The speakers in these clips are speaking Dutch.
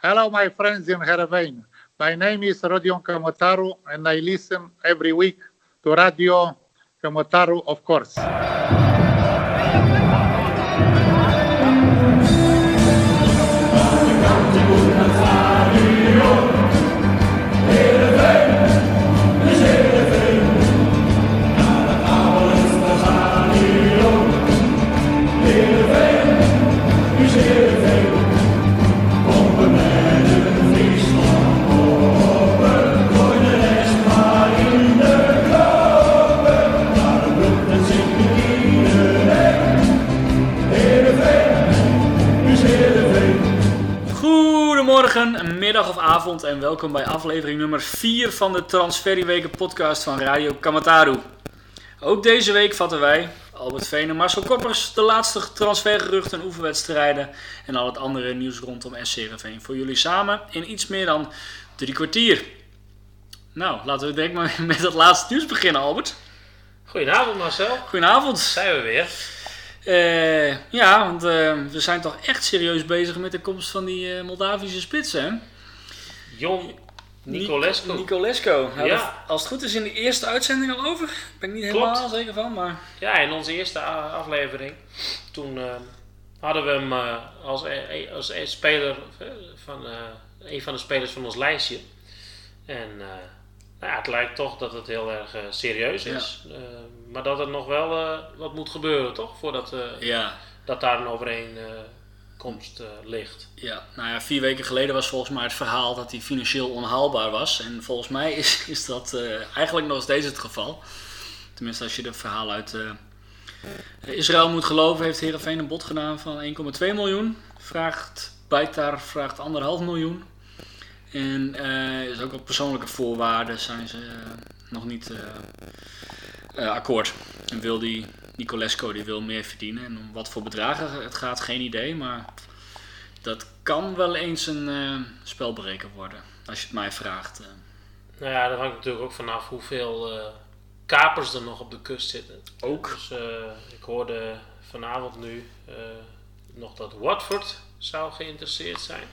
Hello, my friends in Heerenveen. My name is Rodion Kamotaru, and I listen every week to Radio Kamotaru, of course. Goedemorgen, middag of avond en welkom bij aflevering nummer 4 van de Transferweken podcast van Radio Kamataru. Ook deze week vatten wij, Albert Veen en Marcel Koppers, de laatste transfergeruchten en oefenwedstrijden en al het andere nieuws rondom SC Heerenveen voor jullie samen in iets meer dan drie kwartier. Nou, laten we direct maar met het laatste nieuws beginnen, Albert. Goedenavond Marcel, Goedenavond. zijn we weer. Eh, ja, want eh, we zijn toch echt serieus bezig met de komst van die eh, Moldavische spitsen, Jon. Ja. Ja. Als het goed is in de eerste uitzending al over. Ben ik niet Klopt. helemaal zeker van, maar... Ja, in onze eerste aflevering, toen eh, hadden we hem eh, als, e- e- als e- speler eh, van een van de spelers van ons lijstje. En nou ja, het lijkt toch dat het heel erg serieus is. Maar dat er nog wel wat moet gebeuren, toch? Voordat Ja, dat daar een overeenkomst eh, ligt. ja, nou ja, vier weken geleden was volgens mij het verhaal dat hij financieel onhaalbaar was. En volgens mij is, is dat eh, eigenlijk nog steeds het geval. Tenminste, als je de verhaal uit eh, Israël moet geloven, heeft Heerenveen een bod gedaan van 1,2 miljoen. Vraagt, Beitar vraagt anderhalf miljoen. En is ook op persoonlijke voorwaarden zijn ze nog niet akkoord. En wil die Nicolesco die wil meer verdienen. En om wat voor bedragen het gaat, geen idee. Maar dat kan wel eens een eh, spelbreker worden. Als je het mij vraagt. eh. Nou ja, dat hangt natuurlijk ook vanaf hoeveel eh, kapers er nog op de kust zitten. Ook. Dus ik hoorde vanavond nu nog dat Watford zou geïnteresseerd zijn.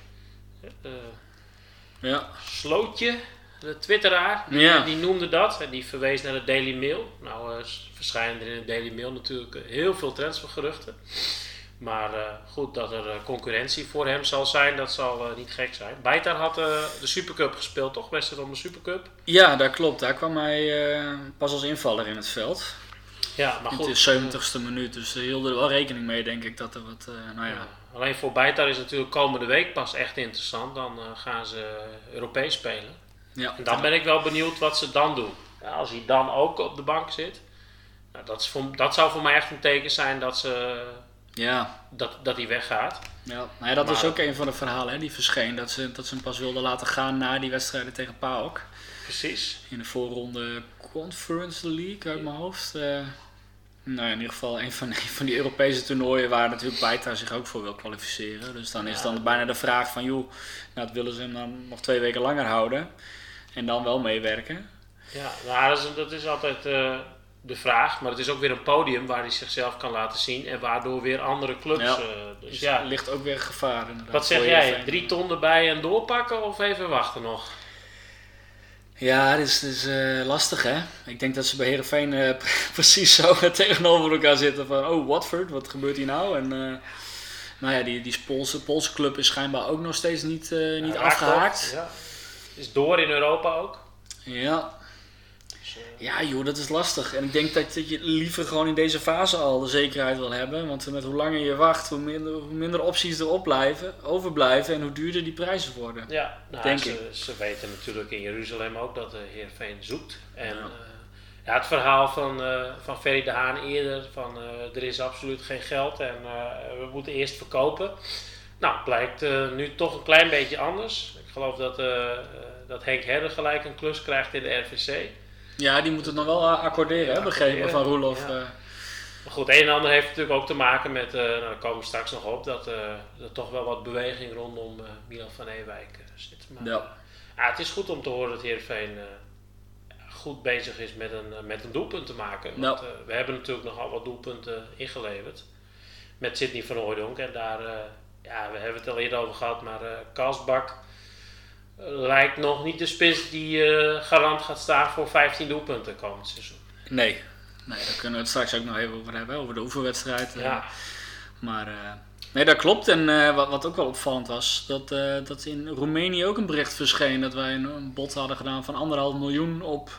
Ja, Slootje, de twitteraar, die, Ja. die noemde dat. En die verwees naar de Daily Mail. Nou eh, verschijnen er in de Daily Mail natuurlijk eh, heel veel transfergeruchten. Maar eh, goed, dat er concurrentie voor hem zal zijn, dat zal niet gek zijn. Beitar had de Supercup gespeeld, toch? Wedstrijd om de Supercup. ja dat klopt. Daar kwam hij pas als invaller in het veld. Ja, maar In goed. de 70ste minuut. Dus ze hielden er wel rekening mee, denk ik, dat er wat. nou ja. Ja, Alleen voor Beitar is natuurlijk komende week pas echt interessant. Dan gaan ze Europees spelen. Ja. En dan ben ik wel benieuwd wat ze dan doen. Ja, als hij dan ook op de bank zit. Nou, dat, is voor, dat zou voor mij echt een teken zijn dat, ze, Ja, dat, dat hij weggaat. ja. Nou ja, dat is ook een van de verhalen hè, die verscheen. Dat ze, dat ze hem pas wilden laten gaan na die wedstrijden tegen PAOK. Precies. In de voorronde Conference League uit mijn hoofd. eh. nou ja, in ieder geval een van, een van die Europese toernooien waar natuurlijk Baita zich ook voor wil kwalificeren. Dus dan is dan bijna de vraag van joh, nou, willen ze hem dan nog twee weken langer houden? En dan wel meewerken? Ja, nou, dat, is, dat is altijd eh, de vraag. Maar het is ook weer een podium waar hij zichzelf kan laten zien. En waardoor weer andere clubs. Ja. eh, dus ja, ligt ook weer gevaar inderdaad. wat zeg jij? Drie ton erbij en doorpakken of even wachten nog? Ja, dit is, eh, lastig hè. Ik denk dat ze bij Heerenveen eh, precies zo tegenover elkaar zitten van... Oh, Watford, wat gebeurt hier nou? En eh, nou ja, die, die Poolse, Poolse club is schijnbaar ook nog steeds niet, eh, niet Ja, afgehaakt. Ja. Is door in Europa ook. Ja. Dus, eh, ja, joh, dat is lastig. En ik denk dat, dat je liever gewoon in deze fase al de zekerheid wil hebben. Want met hoe langer je wacht, hoe minder, hoe minder opties erop blijven, overblijven... en hoe duurder die prijzen worden. Ja, nou, Denk ze, ze weten natuurlijk in Jeruzalem ook dat de Heer Veen zoekt. En Ja. ja. ja, het verhaal van, eh van Ferry de Haan eerder, van eh, er is absoluut geen geld en eh, we moeten eerst verkopen. Nou, blijkt eh, nu toch een klein beetje anders. Geloof dat, eh, eh, dat Henk Herder gelijk een klus krijgt in de RVC. Ja, die moeten het nog wel accorderen, hè, begrepen van Roelof. Ja. eh. Maar goed, een en ander heeft natuurlijk ook te maken met, eh, nou daar komen we straks nog op, dat eh, er toch wel wat beweging rondom eh, Milan van Ewijk eh, zit. Maar, Ja. Ja, het is goed om te horen dat Heerenveen eh goed bezig is met een, eh, met een doelpunt te maken. Want Ja. eh, we hebben natuurlijk nogal wat doelpunten ingeleverd. Met Sidney van Hooydonk. En daar, eh, ja, we hebben het al eerder over gehad, maar uh, Kalsbak lijkt nog niet de spits die garant gaat staan voor 15 doelpunten komend seizoen. Nee. nee, daar kunnen we het straks ook nog even over hebben, over de oefenwedstrijd. Ja. Maar nee, dat klopt. En wat, wat ook wel opvallend was, dat, dat in Roemenië ook een bericht verscheen dat wij een, een bod hadden gedaan van anderhalf miljoen op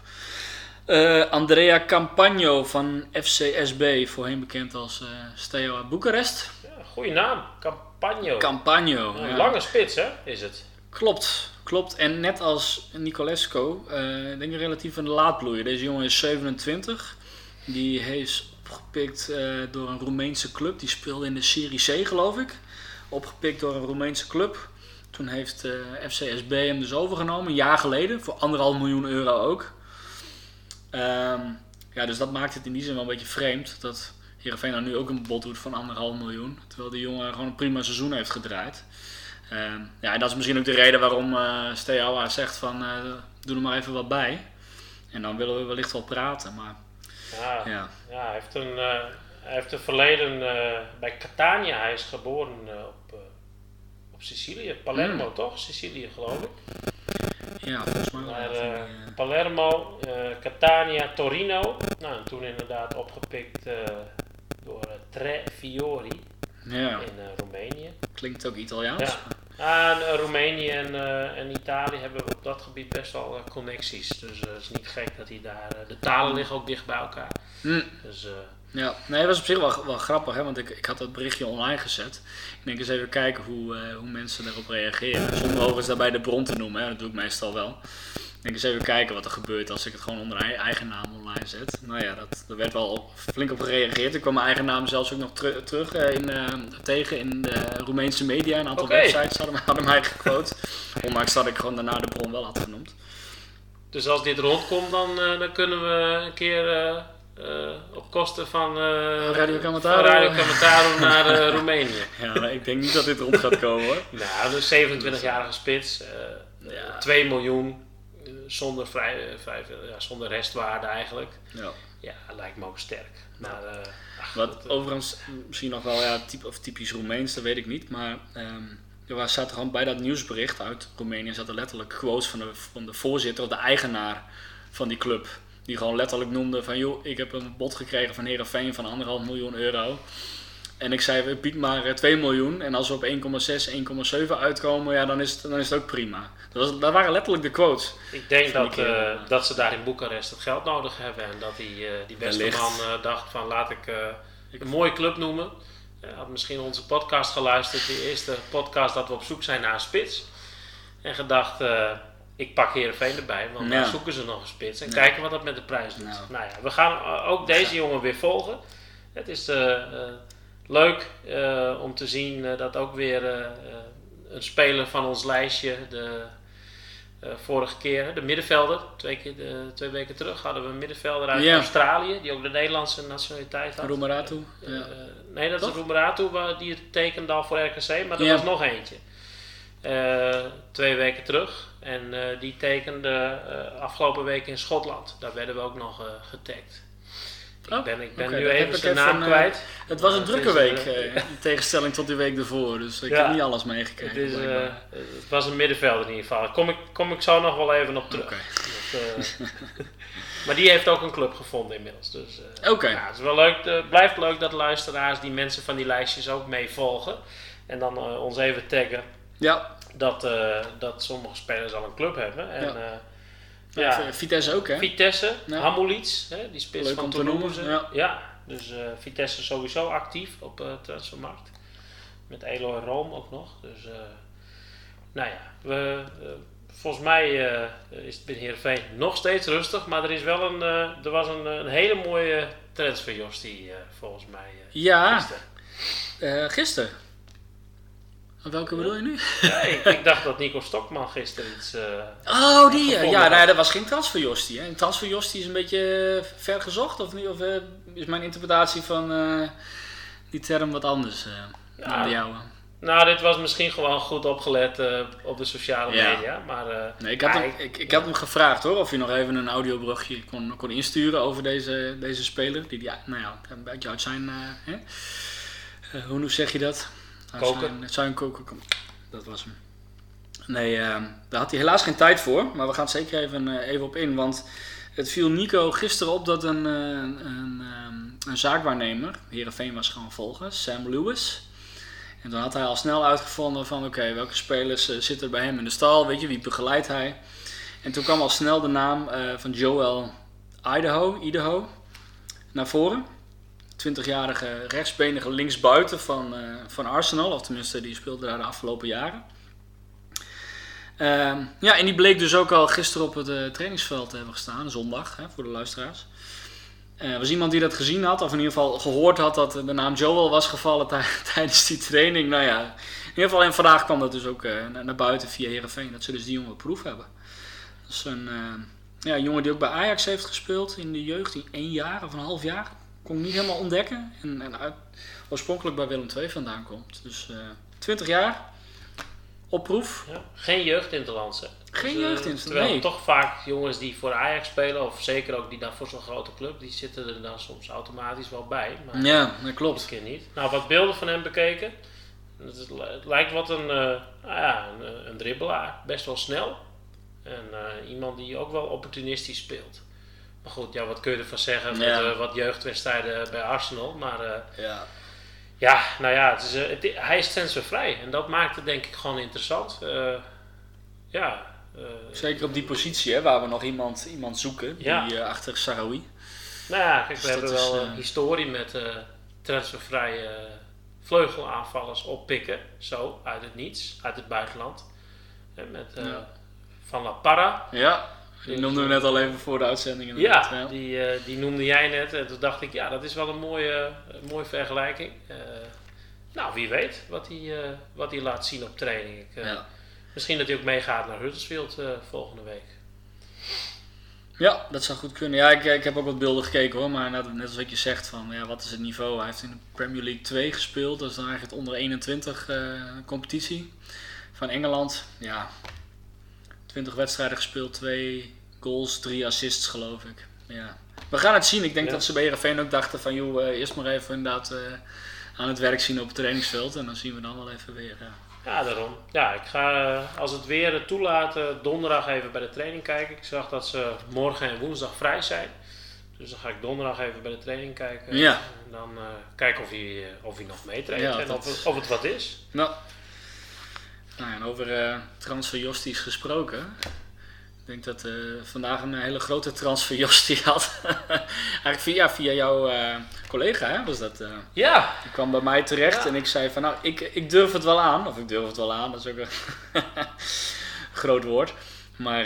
uh, Andrea Campagno van FCSB, voorheen bekend als uh, Steaua Boekarest. Ja, goeie naam, Campagno. Campagno. Een ja. lange spits, hè, is het? Klopt, klopt. En net als Nicolesco, uh, denk ik relatief een laadbloeier. Deze jongen is 27. Die is opgepikt door een Roemeense club. Die speelde in de Serie C, geloof ik. Opgepikt door een Roemeense club. Toen heeft FCSB hem dus overgenomen, een jaar geleden, voor anderhalf miljoen euro ook. Um, ja, dus dat maakt het in die zin wel een beetje vreemd. Dat Heerenveen nou nu ook een bod doet van anderhalf miljoen. Terwijl die jongen gewoon een prima seizoen heeft gedraaid. Um, ja, en dat is misschien ook de reden waarom uh, Steaua zegt van uh, doe er maar even wat bij. En dan willen we wellicht wel praten. Maar, ja, ja. ja hij, heeft een, uh, hij heeft een verleden bij Catania. Hij is geboren op, op Sicilië. Palermo mm. toch? Sicilië geloof ik. Ja, volgens mij Naar Palermo, Catania, Torino. Nou, en toen inderdaad opgepikt door Tre Fiori ja. in Roemenië. Klinkt ook Italiaans. Ja. Ah, en, Roemenië en, en Italië hebben op dat gebied best wel connecties. Dus het is niet gek dat hij daar... de talen liggen ook dicht bij elkaar. Mm. Dus ja, nee, dat was op zich wel, wel grappig, hè? want ik, ik had dat berichtje online gezet. Ik denk eens even kijken hoe, uh, hoe mensen daarop reageren. Zonder overigens daarbij de bron te noemen, hè? dat doe ik meestal wel. Ik denk eens even kijken wat er gebeurt als ik het gewoon onder eigen naam online zet. Nou ja, dat, daar werd wel flink op gereageerd. Ik kwam mijn eigen naam zelfs ook nog ter terug uh, in, uh, tegen in de Roemeense media. Een aantal okay. websites hadden, hadden mij gequote. Ondanks dat ik gewoon daarna de bron wel had genoemd. Dus als dit rondkomt, dan, dan kunnen we een keer uh, op kosten van, Radio Camataro, Radio Camataro naar Roemenië. Ja, ik denk niet dat dit rond gaat komen hoor. nou, dus 27-jarige spits, ja. 2 miljoen, zonder, vrij, vrij, ja, zonder restwaarde eigenlijk. Ja. Ja, lijkt me ook sterk. Maar, ach, Wat dat, overigens misschien nog wel ja, typ, of typisch Roemeens, dat weet ik niet, maar... Um, er zaten gewoon bij dat nieuwsbericht uit Roemenië zaten letterlijk quotes van de, van de voorzitter of de eigenaar van die club. Die gewoon letterlijk noemde van joh, ik heb een bod gekregen van Herenveen van anderhalf miljoen euro. En ik zei, bied maar 2 eh, miljoen. En als we op 1,6, 1,7 uitkomen, ja, dan, is het, dan is het ook prima. Dat, was, dat waren letterlijk de quotes. Ik denk dat, uh, dat ze daar in Boekarest het geld nodig hebben. En dat die, uh, die beste Wellicht. man dacht van laat ik een mooie club noemen. had misschien onze podcast geluisterd. De eerste podcast dat we op zoek zijn naar een spits. En gedacht, ik pak Heerenveen erbij, want dan zoeken ze nog een spits en kijken wat dat met de prijs doet. Nou, nou ja, we gaan ook deze jongen weer volgen. Het is uh, uh, leuk uh, om te zien dat ook weer een speler van ons lijstje, de vorige keer, de middenvelder, twee, keer, twee weken terug hadden we een middenvelder uit. Australië, die ook de Nederlandse nationaliteit had. Roemeratu. Ja. nee, dat Toch? is Roemeratu, die tekende al voor RKC, maar er was nog eentje. twee weken terug. En uh, die tekende uh, afgelopen week in Schotland. Daar werden we ook nog uh, Ik ben, ik ben okay, nu even zijn naam kwijt. Het was een drukke week, in tegenstelling tot die week ervoor. Dus ik ja, heb niet alles meegekeken. Het, is, het, was een middenvelder in ieder geval. Daar kom ik, kom ik zo nog wel even op terug. Okay. Dat, maar die heeft ook een club gevonden inmiddels. Dus, Oké. Ja, het is wel leuk. Het blijft leuk dat luisteraars die mensen van die lijstjes ook meevolgen. En dan ons even taggen. Ja dat, dat sommige spelers al een club hebben. En, ja. Ja, Vitesse ook, hè? Vitesse, ja. Hamulits, hè, die spits Leuk van Toulouse. Ja. ja, dus uh, Vitesse sowieso actief op de transfermarkt. Met Eloy Room ook nog. Dus, nou ja, we, volgens mij is het binnen Heerenveen nog steeds rustig. Maar er, is wel een, er was een, een hele mooie transfer, Jostie, volgens mij. ja, gisteren. gisteren. Welke bedoel je nu? Ja, ik, ik, dacht dat Nico Stokman gisteren iets. Uh, oh, die. Ja, nou, dat was geen transferjostie. Een transferjostie is een beetje uh, ver gezocht, of niet? Of uh, is mijn interpretatie van die term wat anders ja, dan de jouwe? Nou, dit was misschien gewoon goed opgelet op de sociale media. Ja. Maar, nee, ik, had hem, ik, ik had hem gevraagd hoor, of je nog even een audiobrugje kon, kon insturen over deze, deze speler. Die, die nou ja, een beetje uit zijn. Hè? hoe zeg je dat? Koken. Zijn, zijn koken. Dat was hem. Nee, ehm, daar had hij helaas geen tijd voor. Maar we gaan het zeker even, eh, even op in. Want het viel Nico gisteren op dat een, eh, een, ehm, een zaakwaarnemer, Heerenveen was gaan volgen, Sam Lewis. En toen had hij al snel uitgevonden van oké, welke spelers eh, zitten bij hem in de stal, weet je, wie begeleidt hij. En toen kwam al snel de naam van Joel Idaho, Idaho naar voren. 20-jarige rechtsbenige linksbuiten van, eh, van Arsenal, of tenminste die speelde daar de afgelopen jaren. Ehm, ja, en die bleek dus ook al gisteren op het eh, trainingsveld te hebben gestaan, zondag, hè, voor de luisteraars. Er was iemand die dat gezien had, of in ieder geval gehoord had dat de naam Joel was gevallen tij- tijdens die training. Nou ja, in ieder geval en vandaag kwam dat dus ook eh, naar, buiten via Herenveen, dat ze dus die jongen proef hebben. Dat is een eh, ja, jongen die ook bij Ajax heeft gespeeld in de jeugd, die één jaar of een half jaar. Kon ik niet helemaal ontdekken. En, en uit, oorspronkelijk bij Willem II vandaan komt. Dus eh 20 jaar, op proef. Ja, geen jeugdinterlands. hè. Geen Dus, eh, jeugdinterlands, Terwijl nee. toch vaak jongens die voor Ajax spelen, of zeker ook die dan voor zo'n grote club, die zitten er dan soms automatisch wel bij. Maar Ja, dat dit klopt. keer niet. Nou, wat beelden van hem bekeken. Het, is- het lijkt wat een, eh, nou ja, een, een dribbelaar. Best wel snel. En eh, iemand die ook wel opportunistisch speelt. Maar goed, ja, wat kun je ervan zeggen met Ja. eh, wat jeugdwedstrijden bij Arsenal. Maar eh, Ja. ja, nou ja, het is, eh, het hij is transfervrij. En dat maakt het denk ik gewoon interessant. Eh, ja, eh, Zeker op die positie hè, waar we nog iemand, iemand zoeken, Ja. die eh, achter Sarawi. nou ja, kijk, Dus we hebben dat is, wel eh, een historie met eh transfervrije vleugelaanvallers oppikken. Zo, uit het niets, uit het buitenland. Met eh. Van La Parra. Ja, die noemden we net al even voor de uitzending. Ja, die, eh, die noemde jij net. En toen dacht ik, ja, dat is wel een mooie, een mooie vergelijking. Eh, nou, wie weet wat hij, eh, wat hij laat zien op training. Ik, Ja. Misschien dat hij ook meegaat naar Huddersfield volgende week. ja, dat zou goed kunnen. Ja, ik, ik heb ook wat beelden gekeken hoor, maar net, net als wat je zegt van, ja, wat is het niveau? Hij heeft in de Premier League 2 gespeeld, dat is dan eigenlijk het onder 21 eh, competitie van Engeland. Ja, 20 wedstrijden gespeeld, 2 goals, 3 assists geloof ik. Ja. We gaan het zien. Ik denk Ja. dat ze bij Heerenveen ook dachten van, joh, eh, eerst maar even inderdaad eh, aan het werk zien op het trainingsveld en dan zien we dan wel even weer. eh, Ja, daarom. Ja, ik ga, als het weer het toelaat, donderdag even bij de training kijken. Ik zag dat ze morgen en woensdag vrij zijn. Dus dan ga ik donderdag even bij de training kijken. Ja. En dan eh, kijken of hij, of hij nog meetraint Ja, en dat of, het- of het wat is. Nou, nou en over eh transferjosties gesproken. Ik denk dat eh, vandaag een hele grote transferjostie had. Eigenlijk via, via jouw eh, collega hè, was dat. eh. Ja, die kwam bij mij terecht Ja. en ik zei van nou, ik, ik durf het wel aan. Of ik durf het wel aan, dat is ook een groot woord. Maar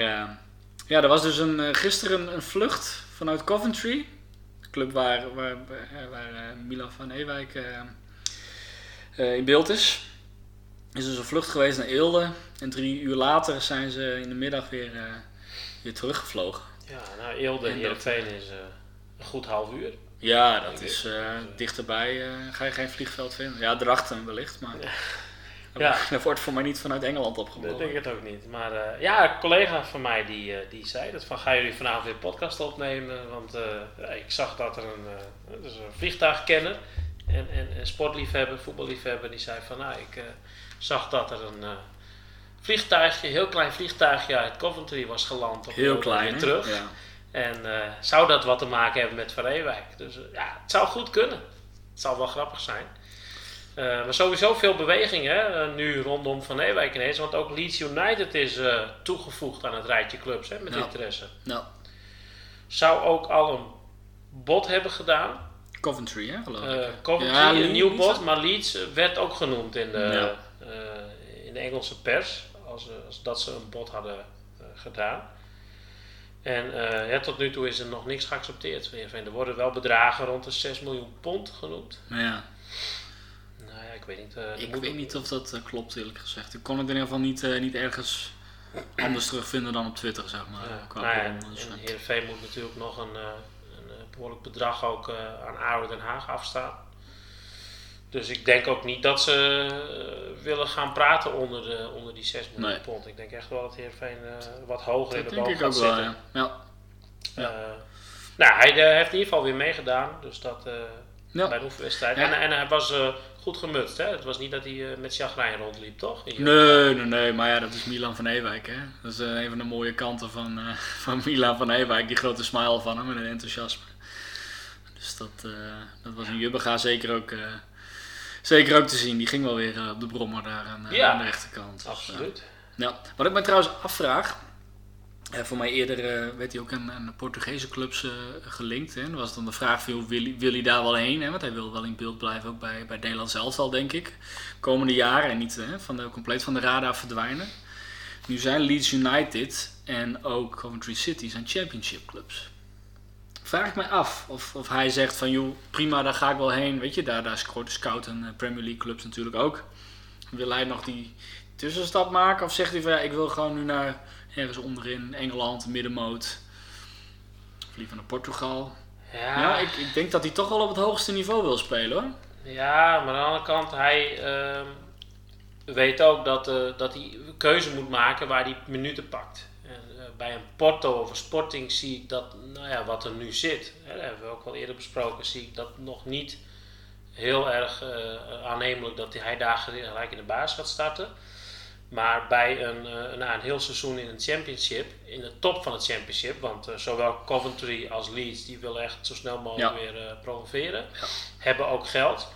ja, er was dus een, gisteren een vlucht vanuit Coventry. De club waar, waar, waar, waar, Milan van Ewijk in beeld is. Is dus een vlucht geweest naar Eelde. En drie uur later zijn ze in de middag weer, weer teruggevlogen. ja nou Eelde, En dat- Heerenveen is eh, een goed half uur. Ja, dat is eh, dichterbij. eh, ga je geen vliegveld vinden. Ja, Drachten wellicht, maar Ja. dat wordt voor mij niet vanuit Engeland Dat denk ik het ook niet. Maar eh, ja, een collega van mij die, eh, die zei dat van gaan jullie vanavond weer een podcast opnemen? Want eh, ik zag dat er een, eh, dus een vliegtuigkenner en, en, en sportliefhebber, voetballiefhebber, die zei van nou ik eh, zag dat er een eh, vliegtuigje, heel klein vliegtuigje uit Coventry was geland. op Heel klein, weer terug. Ja. En eh, zou dat wat te maken hebben met Van? Dus eh, ja, het zou goed kunnen. Het zou wel grappig zijn. Eh, maar sowieso veel beweging hè, nu rondom Van Ewijk ineens. Want ook Leeds United is toegevoegd aan het rijtje clubs hè, met interesse. Nou, Zou ook al een bod hebben gedaan. Coventry, hè, geloof ik. Coventry, Ja, een nieuw bod. hè? Maar Leeds werd ook genoemd in de, Ja. in de Engelse pers. Als, eh, als dat ze een bod hadden eh, gedaan. En eh, ja, tot nu toe is er nog niks geaccepteerd. Er worden wel bedragen rond de 6 miljoen pond genoemd. Ja, Nou ja, ik weet niet. ik weet niet of dat klopt eerlijk gezegd. Ik kon het in ieder geval niet, niet ergens anders terugvinden dan op Twitter, zeg maar. Ja, qua nou ja, dus, en. Heerenveen moet natuurlijk nog een, een eh, behoorlijk bedrag ook aan ADO Den Haag afstaan. Dus ik denk ook niet dat ze eh, willen gaan praten onder, de, onder die 6 miljoen Nee. pond. Ik denk echt wel dat Heerenveen eh wat hoger in dat de denk boom ik gaat ook wel, zitten. ja. ja. Eh, nou, hij heeft in ieder geval weer meegedaan. Dus dat Ja. bij de oefenwedstrijd. Ja. En, en hij was goed gemutst. Hè? Het was niet dat hij met chagrijn rondliep, toch? Nee, nee, nee, maar ja, dat is Milan van Ewijk, hè. Dat is een van de mooie kanten van, van Milan van Ewijk, die grote smile van hem en een enthousiasme. Dus dat, dat was in Jubbega zeker ook, zeker ook te zien. Die ging wel weer eh, op de brommer daar aan, eh, Ja. aan de rechterkant. Dus, Absoluut. Ja, wat ik me trouwens afvraag. eh, voor mij eerder werd hij ook aan, aan de Portugese clubs gelinkt. Hè. Dan was dan de vraag: wil, hij, wil hij daar wel heen? Hè? Want hij wil wel in beeld blijven, ook bij, bij Nederland zelf al, denk ik. Komende jaren en niet hè, van de, compleet van de radar verdwijnen. Nu zijn Leeds United en ook Coventry City zijn championship clubs. Vraag ik mij af of, of hij zegt van joh, prima, daar ga ik wel heen. Weet je, daar, daar scoort Scout en eh, Premier League clubs natuurlijk ook. Wil hij nog die tussenstap maken? Of zegt hij van ja, ik wil gewoon nu naar ergens onderin, Engeland, middenmoot. Of liever naar Portugal. Ja, Ja, ik, ik denk dat hij toch wel op het hoogste niveau wil spelen hoor. Ja, maar aan de andere kant, hij ehm, weet ook dat, eh, dat hij een keuze moet maken waar hij minuten pakt. Bij een Porto of een Sporting zie ik dat, nou ja, wat er nu zit, hè, dat hebben we ook al eerder besproken, zie ik dat nog niet heel erg eh, aannemelijk dat hij daar gelijk in de baas gaat starten. Maar bij een, eh, nou, een heel seizoen in een championship, in de top van het championship, want eh, zowel Coventry als Leeds die willen echt zo snel mogelijk Ja. weer promoveren, hebben ook geld.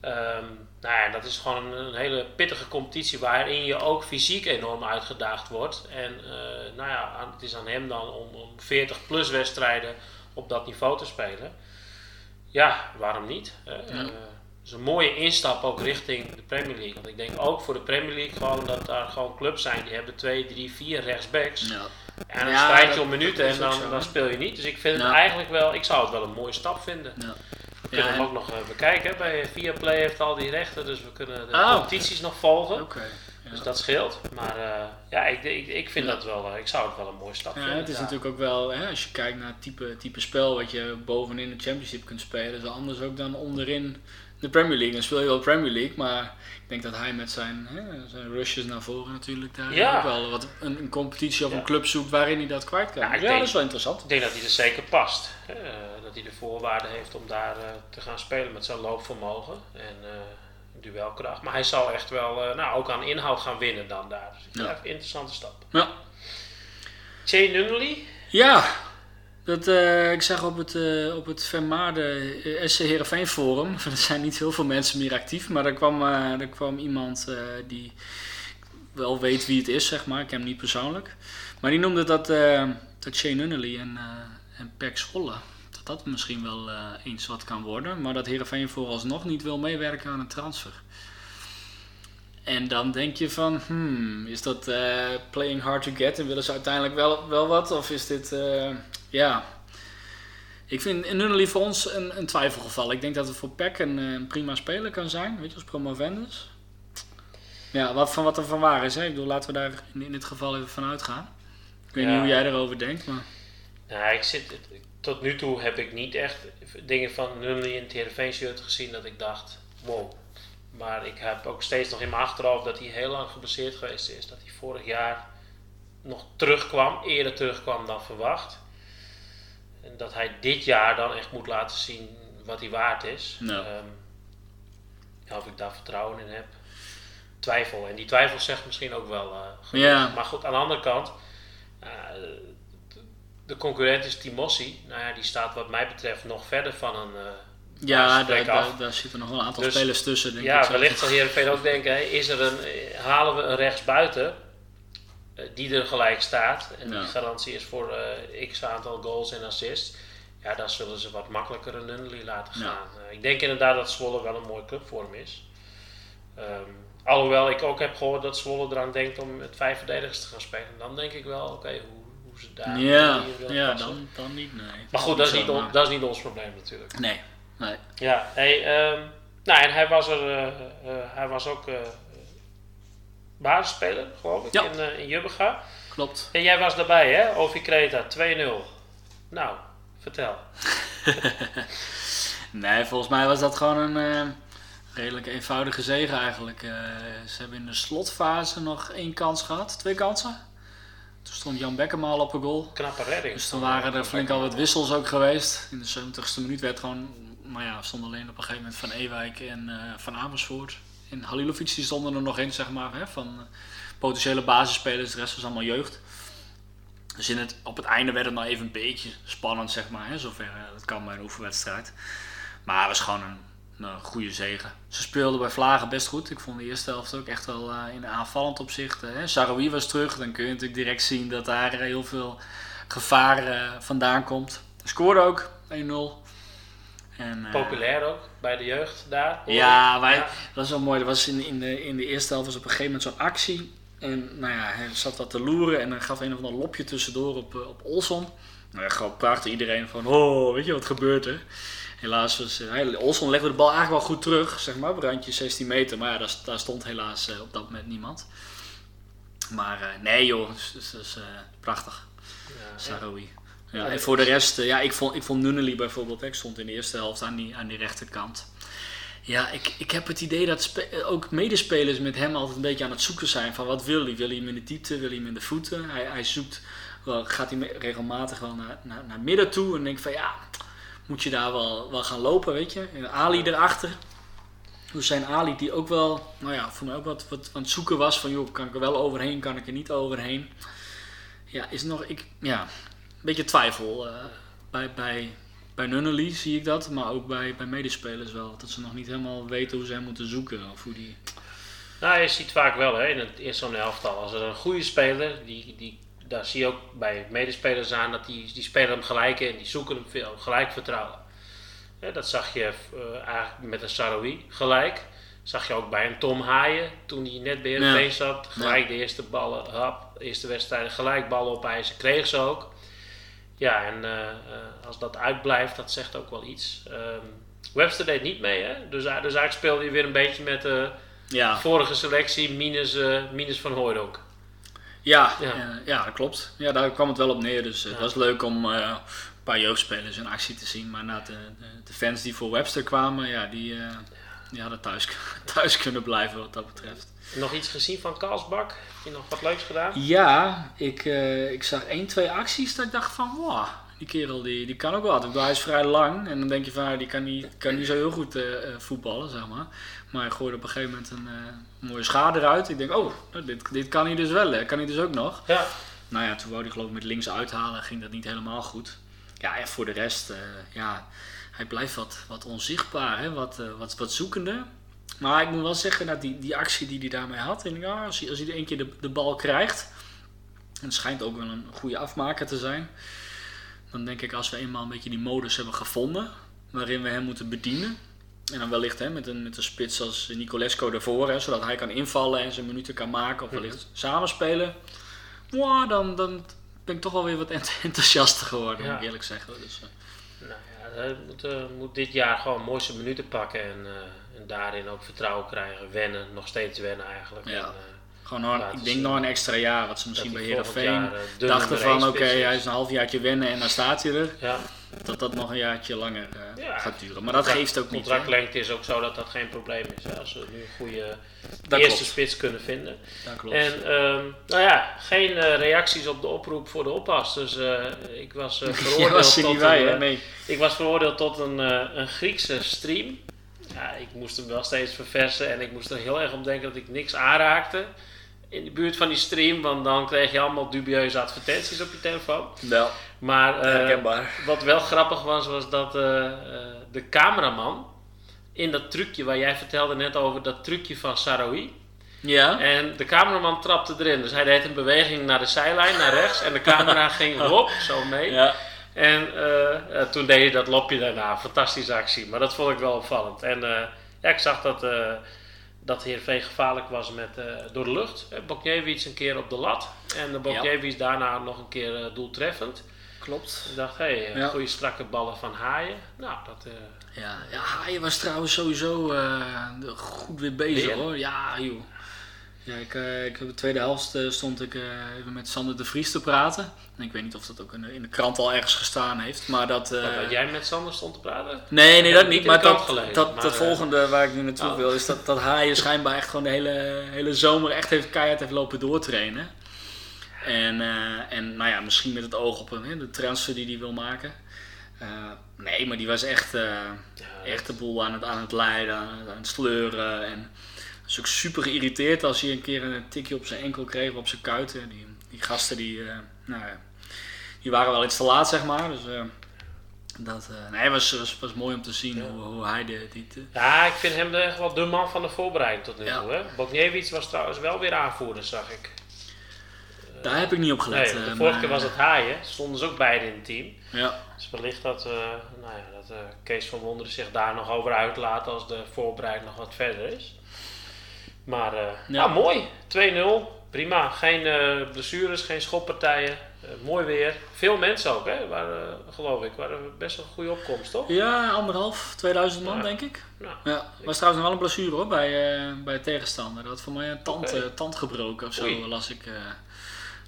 Ehm, nou ja, dat is gewoon een, een hele pittige competitie waarin je ook fysiek enorm uitgedaagd wordt. En eh, nou ja, het is aan hem dan om, om 40 plus wedstrijden op dat niveau te spelen. Ja, waarom niet? het is een mooie instap ook richting de Premier League. Want ik denk ook voor de Premier League gewoon dat daar gewoon clubs zijn die hebben twee, drie, vier rechtsbacks. Ja. En dan Ja, strijd je om minuten en dan, zo, dan speel je niet. Dus ik vind het eigenlijk wel, ik zou het wel een mooie stap vinden. Ja. We kunnen Ja, hem ook nog eh, bekijken. Bij Viaplay heeft al die rechten, dus we kunnen de Oh. competities nog volgen. Ja. Dus dat scheelt. Maar eh, ja, ik, ik, ik vind Ja. dat wel, eh, ik zou het wel een mooie stap Ja, vinden. het is natuurlijk ook wel, hè, als je kijkt naar het type, type spel wat je bovenin de Championship kunt spelen, is anders ook dan onderin de Premier League. Dan speel je wel Premier League, maar ik denk dat hij met zijn, hè, zijn rushes naar voren natuurlijk daar Ja. ook wel wat een, een competitie of Ja. een club zoekt waarin hij dat kwijt kan. Ja, denk- dat is wel interessant. Ik denk dat hij er zeker past. Eh, dat hij de voorwaarden heeft om daar eh, te gaan spelen met zijn loopvermogen en eh, duelkracht. Maar hij zal echt wel, nou ook aan inhoud gaan winnen dan daar. Dus ik Ja. een interessante stap. Ja. Che Nunnally? Ja, dat, eh, ik zag op het, eh, op het vermaarde eh, SC Heerenveen forum, er zijn niet heel veel mensen meer actief, maar er kwam, er kwam iemand die wel weet wie het is, zeg maar, ik ken hem niet persoonlijk. Maar die noemde dat, dat Shane Nunnally en, en Pek Scholle, dat dat misschien wel eens wat kan worden, maar dat Heerenveen vooralsnog niet wil meewerken aan een transfer. En dan denk je van, hmm, is dat playing hard to get en willen ze uiteindelijk wel, wel wat? Of is dit, ja... Ik vind Nunnally voor ons een, een twijfelgeval. Ik denk dat het voor Peck een, eh, een prima speler kan zijn, weet je, als promovendus. Ja, wat, van wat er van waar is, hè? Ik bedoel, laten we daar in, in dit geval even van uitgaan. Ik weet Ja. niet hoe jij erover denkt, maar... Nou, ik zit, tot nu toe heb ik niet echt dingen van Nunnally in het Heerenveen shirt gezien dat ik dacht, wow. Maar ik heb ook steeds nog in mijn achterhoofd dat hij heel lang geblesseerd geweest is. Dat hij vorig jaar nog terugkwam, eerder terugkwam dan verwacht. En dat hij dit jaar dan echt moet laten zien wat hij waard is. Ehm, ja, of ik daar vertrouwen in heb. Twijfel. En die twijfel zegt misschien ook wel. Ja. Maar goed, aan de andere kant, eh, de concurrent is Timossi. Nou ja, die staat wat mij betreft nog verder van een... eh, Ja, daar, daar, daar zitten nog wel een aantal Dus- spelers tussen, denk ja, ik. wellicht zal Heerenveen ook denken, is er een, halen we een rechtsbuiten die er gelijk staat en die garantie is voor eh, x aantal goals en assists. Ja, dan zullen ze wat makkelijker een Nunnally laten gaan. Eh, ik denk inderdaad dat Zwolle wel een mooie club voor hem is. Ehm, alhoewel ik ook heb gehoord dat Zwolle eraan denkt om met vijf verdedigers te gaan spelen. Dan denk ik wel, oké, hoe, hoe ze daar Ja, ja dan, dan niet, nee. Maar goed, dat is, niet on- dat is niet ons probleem natuurlijk. Nee, nee. Ja, hey, ehm, nou en hij was er, eh, eh, hij was ook eh basisspeler, geloof ik, Ja. in, eh in Jubbega. Klopt. En jij was daarbij, hè? Ovi Kreta, 2-0. Nou, vertel. Nee, volgens mij was dat gewoon een eh, redelijk eenvoudige zege eigenlijk. Eh, ze hebben in de slotfase nog één kans gehad, twee kansen. Toen stond Jan Bekkema al op een goal. Knappe redding. Dus toen waren er flink al wat wissels ook geweest. In de 70ste minuut werd gewoon maar ja, stonden alleen op een gegeven moment Van Ewijk en Van Amersfoort. En Halilovic die stonden er nog in, zeg maar, hè, van eh, potentiële basisspelers. De rest was allemaal jeugd. Dus in het, op het einde werd het nou even een beetje spannend, zeg maar. Hè, zover uh, dat kan bij een oefenwedstrijd. Maar het was gewoon een, een goede zegen. Ze speelden bij Vlagen best goed. Ik vond de eerste helft ook echt wel uh, in aanvallend opzicht. Hè. Was terug. Dan kun je natuurlijk direct zien dat daar heel veel gevaar vandaan komt. Scoorde ook 1-0. En, Populair ook bij de jeugd daar. Ja, wij, ja, dat is wel mooi. Er was in, in, de, in de eerste helft was op een gegeven moment zo'n actie. En nou ja, hij zat wat te loeren en dan gaf een of ander lopje tussendoor op, op Olson. Nou ja, gewoon prachtig iedereen van, oh, weet je wat gebeurt er? Helaas was, uh, Olson legde de bal eigenlijk wel goed terug, zeg maar, randje 16 meter. Maar ja, daar, daar stond helaas uh, op dat moment niemand. Maar uh, nee joh, dus, dus prachtig. Ja, Saroui. Ja, en voor de rest, ja, ik vond, ik vond Nunnely bijvoorbeeld, ik stond in de eerste helft aan die, aan die rechterkant. Ja, ik, ik heb het idee dat ook medespelers met hem altijd een beetje aan het zoeken zijn van wat wil hij? Wil hij hem in de diepte? Wil hij hem in de voeten? Hij, hij zoekt, wel, gaat hij regelmatig wel naar, naar, naar midden toe en denkt van ja, moet je daar wel, wel gaan lopen, weet je? En Ali erachter. Dus zijn Ali die ook wel, nou ja, voor mij ook wat, wat aan het zoeken was van joh, kan ik er wel overheen, kan ik er niet overheen? Ja, is nog, ik, ja, beetje twijfel uh, bij, bij, bij Nunnally zie ik dat, maar ook bij, bij medespelers wel. Dat ze nog niet helemaal weten hoe ze hem moeten zoeken. Of hoe die... Nou, je ziet vaak wel hè, in het eerste elftal. Als er een goede speler, die, die, daar zie je ook bij medespelers aan dat die, die spelen hem gelijk en die zoeken hem veel, gelijk vertrouwen. dat zag je uh, eigenlijk met een Saroui gelijk. Zag je ook bij een Tom Haaien toen hij net bij Heerenveen ja. zat. Gelijk ja. de eerste ballen, hap, eerste wedstrijden, gelijk ballen op ijzer. Kreeg ze ook. Ja, en uh, als dat uitblijft, dat zegt ook wel iets. Um, Webster deed niet mee, hè? Dus, dus eigenlijk speelde hij weer een beetje met de ja. vorige selectie, minus, minus Van Hooydonk. Ja, ja. ja, dat klopt. Ja, daar kwam het wel op neer. Dus het was leuk om een paar jeugdspelers in actie te zien. Maar na de, de, de, fans die voor Webster kwamen, ja, die, die hadden thuis, thuis kunnen blijven wat dat betreft. Nog iets gezien van Karlsbak? Heb je nog wat leuks gedaan? Ja, ik, uh, ik zag één, twee acties dat ik dacht van, wow, die kerel die, die kan ook wat. Hij is vrij lang en dan denk je van, die kan niet, kan niet zo heel goed uh, voetballen, zeg maar. Maar hij gooide op een gegeven moment een uh, mooie schade eruit. Ik denk, oh, dit, dit kan hij dus wel, hè. kan hij dus ook nog. Ja. Nou ja, toen wou hij geloof ik met links uithalen, ging dat niet helemaal goed. Ja, en voor de rest, ja, hij blijft wat, wat onzichtbaar, hè? Wat, wat, wat zoekende. Maar ik moet wel zeggen dat die, die actie die hij daarmee had, en ja, als hij, als hij één keer de, de bal krijgt, en het schijnt ook wel een goede afmaker te zijn, dan denk ik als we eenmaal een beetje die modus hebben gevonden, waarin we hem moeten bedienen, en dan wellicht hè, met, een, met een spits als Nicolesco ervoor, hè, zodat hij kan invallen en zijn minuten kan maken, of wellicht mm-hmm. samenspelen, wow, dan, dan ben ik toch wel weer wat enthousiaster geworden, ja. moet ik eerlijk zeggen. Dus, uh. Hij moet, uh, moet, dit jaar gewoon mooiste minuten pakken en... Uh en daarin ook vertrouwen krijgen, wennen, nog steeds wennen eigenlijk. Ja. En, uh, Gewoon nog, ik denk nog een extra jaar, wat ze misschien bij Heerenveen uh, dachten van oké, okay, hij is een halfjaartje wennen en dan staat hij er. Ja. Dat dat nog een jaartje langer uh, ja. gaat duren. Maar dat geeft ook niet. Contractlengte is ook zo dat dat geen probleem is. Hè? Als we nu een goede dat eerste klopt. spits kunnen vinden. Dat klopt. En um, nou ja, geen reacties op de oproep voor de oppas. Dus ik was veroordeeld was tot een, nee. ik was veroordeeld tot een, een Griekse stream ja, ik moest hem wel steeds verversen en ik moest er heel erg om denken dat ik niks aanraakte in de buurt van die stream, want dan kreeg je allemaal dubieuze advertenties op je telefoon. Wel. Maar uh, wat wel grappig was, was dat uh, uh, de cameraman in dat trucje waar jij vertelde net over, dat trucje van Saroui. Ja. En de cameraman trapte erin. Dus hij deed een beweging naar de zijlijn, naar rechts. En de camera ging hop, zo mee. Ja. En toen deed je dat lopje daarna. Fantastische actie. Maar dat vond ik wel opvallend. En ja, ik zag dat, uh, dat Heerenveen gevaarlijk was met, door de lucht. Bokjevic een keer op de lat. En de Bokjevic ja. daarna nog een keer doeltreffend. Klopt. Ik dacht, hé, hey, ja. goede strakke ballen van Haaien. Nou, dat... ja, ja, Haaien was trouwens sowieso goed weer bezig Weer? hoor. Ja, joh. Ja, ik, uh, ik, de tweede helft stond ik even met Sander de Vries te praten. En ik weet niet of dat ook in de, in de krant al ergens gestaan heeft. Maar dat, dat jij met Sander stond te praten? Nee, nee, dat niet. Maar dat, gelezen, dat, maar, de volgende waar ik nu naartoe oh. wil is dat, dat Haaien schijnbaar echt gewoon de hele, hele zomer echt heeft, keihard heeft lopen doortrainen. En, en nou ja, misschien met het oog op een, de transfer die hij wil maken. Eh, nee, maar die was echt, eh, Ja, echt de boel aan het, aan het leiden, aan het, aan het sleuren. En was ook super geïrriteerd als hij een keer een tikje op zijn enkel kreeg, op zijn kuiten. Die, die gasten die, eh, nou, ja, die waren wel iets te laat, zeg maar. Dus eh, dat eh, nee, was, was, was mooi om te zien Ja. hoe, hoe hij de, die, Ja, ik vind hem echt wel de man van de voorbereiding tot nu Ja. toe. Hè? Bogniewicz was trouwens wel weer aanvoerder, zag ik. Daar heb ik niet op gelet. Nee, de eh, vorige maar, keer was het Haaien. Stonden ze ook beide in het team. Ja, Dus wellicht dat, eh, nou ja, dat eh, Kees van Wonderen zich daar nog over uitlaat als de voorbereiding nog wat verder is. Maar eh, Ja. ja. mooi. 2-0. Prima. Geen eh, blessures, geen schoppartijen. Eh, mooi weer. Veel mensen ook, hè? Waren, eh, geloof ik. Waren best wel een goede opkomst, toch? ja anderhalf, 2000 man denk ik. Nou, Ja, was trouwens nog wel een blessure hoor, bij, eh, bij de tegenstander. Dat had voor mij een tand, eh, tand gebroken of zo, Oei. las ik, eh,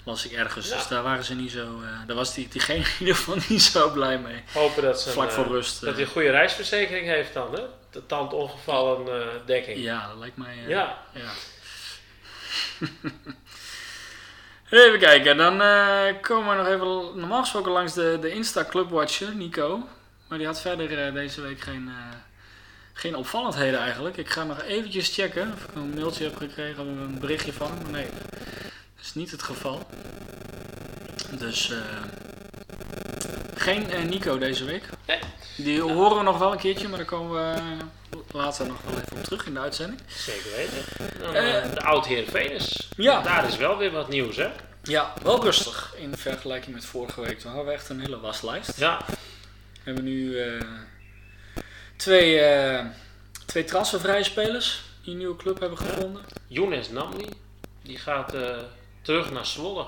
las ik ergens. Ja. Dus daar waren ze niet zo, eh, daar was die, diegene in ieder geval niet zo blij mee. hopen dat ze Vlak een, voor eh, rust. dat eh. hij een goede reisverzekering heeft dan, hè? De tandongevallen eh dekking. ja, dat lijkt mij. eh, Ja. ja. even kijken, dan eh, komen we nog even normaal gesproken langs de, de Insta Clubwatcher, Nico. Maar die had verder eh, deze week geen, eh, geen opvallendheden eigenlijk. Ik ga nog eventjes checken of ik een mailtje heb gekregen of een berichtje van hem. Maar nee, is niet het geval. Dus eh, geen eh, Nico deze week. Nee. Die horen we nog wel een keertje, maar daar komen we eh, later nog wel even op terug in de uitzending. Zeker weten. Eh, de oud Venus. Ja. Daar is wel weer wat nieuws, hè? Ja, wel rustig in vergelijking met vorige week. Toen hadden we echt een hele waslijst. Ja. We hebben nu twee, twee transfervrije spelers die een nieuwe club hebben gevonden. Younes Namli. Die gaat terug naar Zwolle.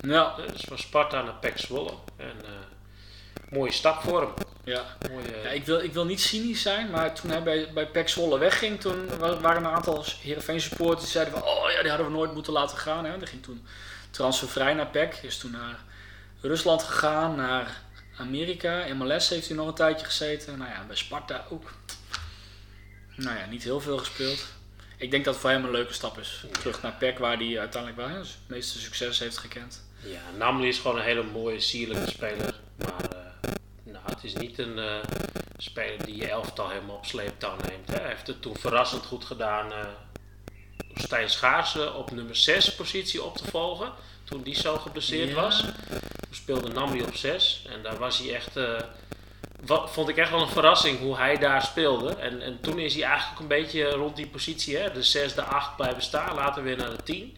Ja, Dus van Sparta naar PEC Zwolle. En eh, mooie stap voor hem. ja. Mooie, ja ik, wil, ik wil niet cynisch zijn, maar toen hij bij, bij PEC Zwolle wegging, toen wa- waren een aantal Heerenveen supporters die zeiden van, oh ja, die hadden we nooit moeten laten gaan. Hè. Die ging toen transfervrij naar PEC, is toen naar Rusland gegaan, naar Amerika. In MLS heeft hij nog een tijdje gezeten. Nou ja, bij Sparta ook. Nou ja, niet heel veel gespeeld. Ik denk dat het voor hem een leuke stap is. Terug naar PEC, waar hij uiteindelijk wel het meeste succes heeft gekend. Ja, Namli is gewoon een hele mooie, sierlijke speler. Maar eh, nou, het is niet een eh, speler die je elftal helemaal op sleeptouw neemt. Hè. Hij heeft het toen verrassend goed gedaan door Stijn Schaarsen op nummer 6 positie op te volgen. Toen die zo geblesseerd Ja. was. Toen speelde Namli op 6. En daar was hij echt... wat, vond ik echt wel een verrassing hoe hij daar speelde. En, en toen is hij eigenlijk een beetje rond die positie, hè, de 6, de 8 blijven staan. Later weer naar de 10.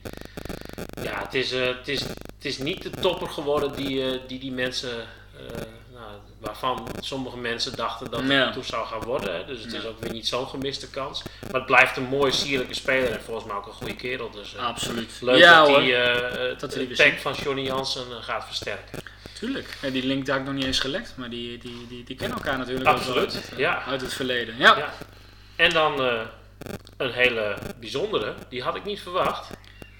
Ja, het is, eh, het is, het is niet de topper geworden die eh, die, die mensen, eh, nou, waarvan sommige mensen dachten dat het Ja. toe zou gaan worden. Hè. Dus het Ja. is ook weer niet zo'n gemiste kans. Maar het blijft een mooie, sierlijke speler en volgens mij ook een goede kerel. Dus Absoluut. leuk ja dat hij eh, tag ziet. van Johnny Jansen gaat versterken. Tuurlijk. Die link daar ik nog niet eens gelekt, maar die, die, die, die kennen elkaar natuurlijk Absoluut, uit, het, ja. uit het verleden. Ja. Ja. En dan eh, een hele bijzondere, die had ik niet verwacht.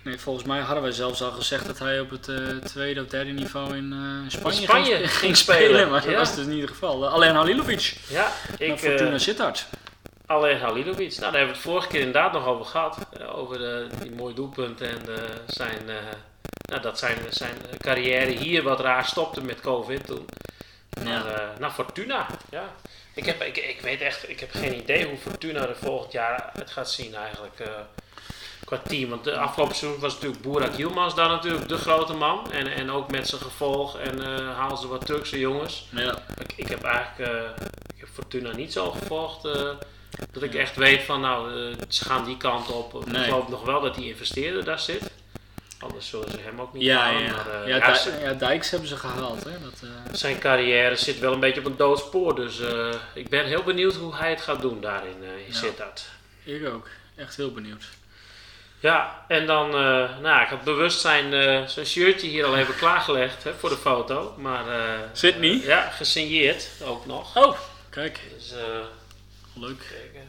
Nee, volgens mij hadden wij zelfs al gezegd dat hij op het eh, tweede of derde niveau in eh, Spanje, Spanje ging, ging spelen. Maar dat was dus niet het geval. Alleen Halilovic Ja, ik, Fortuna Sittard. Alleen Halilovic. Nou, daar hebben we het vorige keer inderdaad nog over gehad. eh, over de, die mooie doelpunten en zijn, nou, dat zijn, zijn carrière hier wat raar stopte met COVID toen. Maar eh, naar Fortuna, ja. Ik, heb, ik, ik weet echt, ik heb geen idee hoe Fortuna er volgend jaar uit gaat zien eigenlijk. eh, qua team. Want de afgelopen seizoen was natuurlijk Burak Yilmaz daar natuurlijk de grote man. En, en ook met zijn gevolg. En eh haalden ze wat Turkse jongens. Ja. Ik, ik heb eigenlijk ik heb Fortuna niet zo gevolgd dat ik echt weet van nou, ze gaan die kant op. Nee. Ik geloof nog wel dat die investeerder daar zit. Anders zullen ze hem ook niet Ja, halen. ja. Maar, eh, ja, ja, ze- ja, Dijks hebben ze gehaald. Hè? Dat, eh, zijn carrière zit wel een beetje op een doodspoor. Dus eh, ik ben heel benieuwd hoe hij het gaat doen daarin in, Ja. Sittard. ik ook. Echt heel benieuwd. Ja, en dan, nou, ik had bewust zijn, zijn shirtje hier al even klaargelegd hè, voor de foto. Maar, Sydney? eh, ja, gesigneerd ook nog. Oh, kijk. Dus, Leuk. Kijken.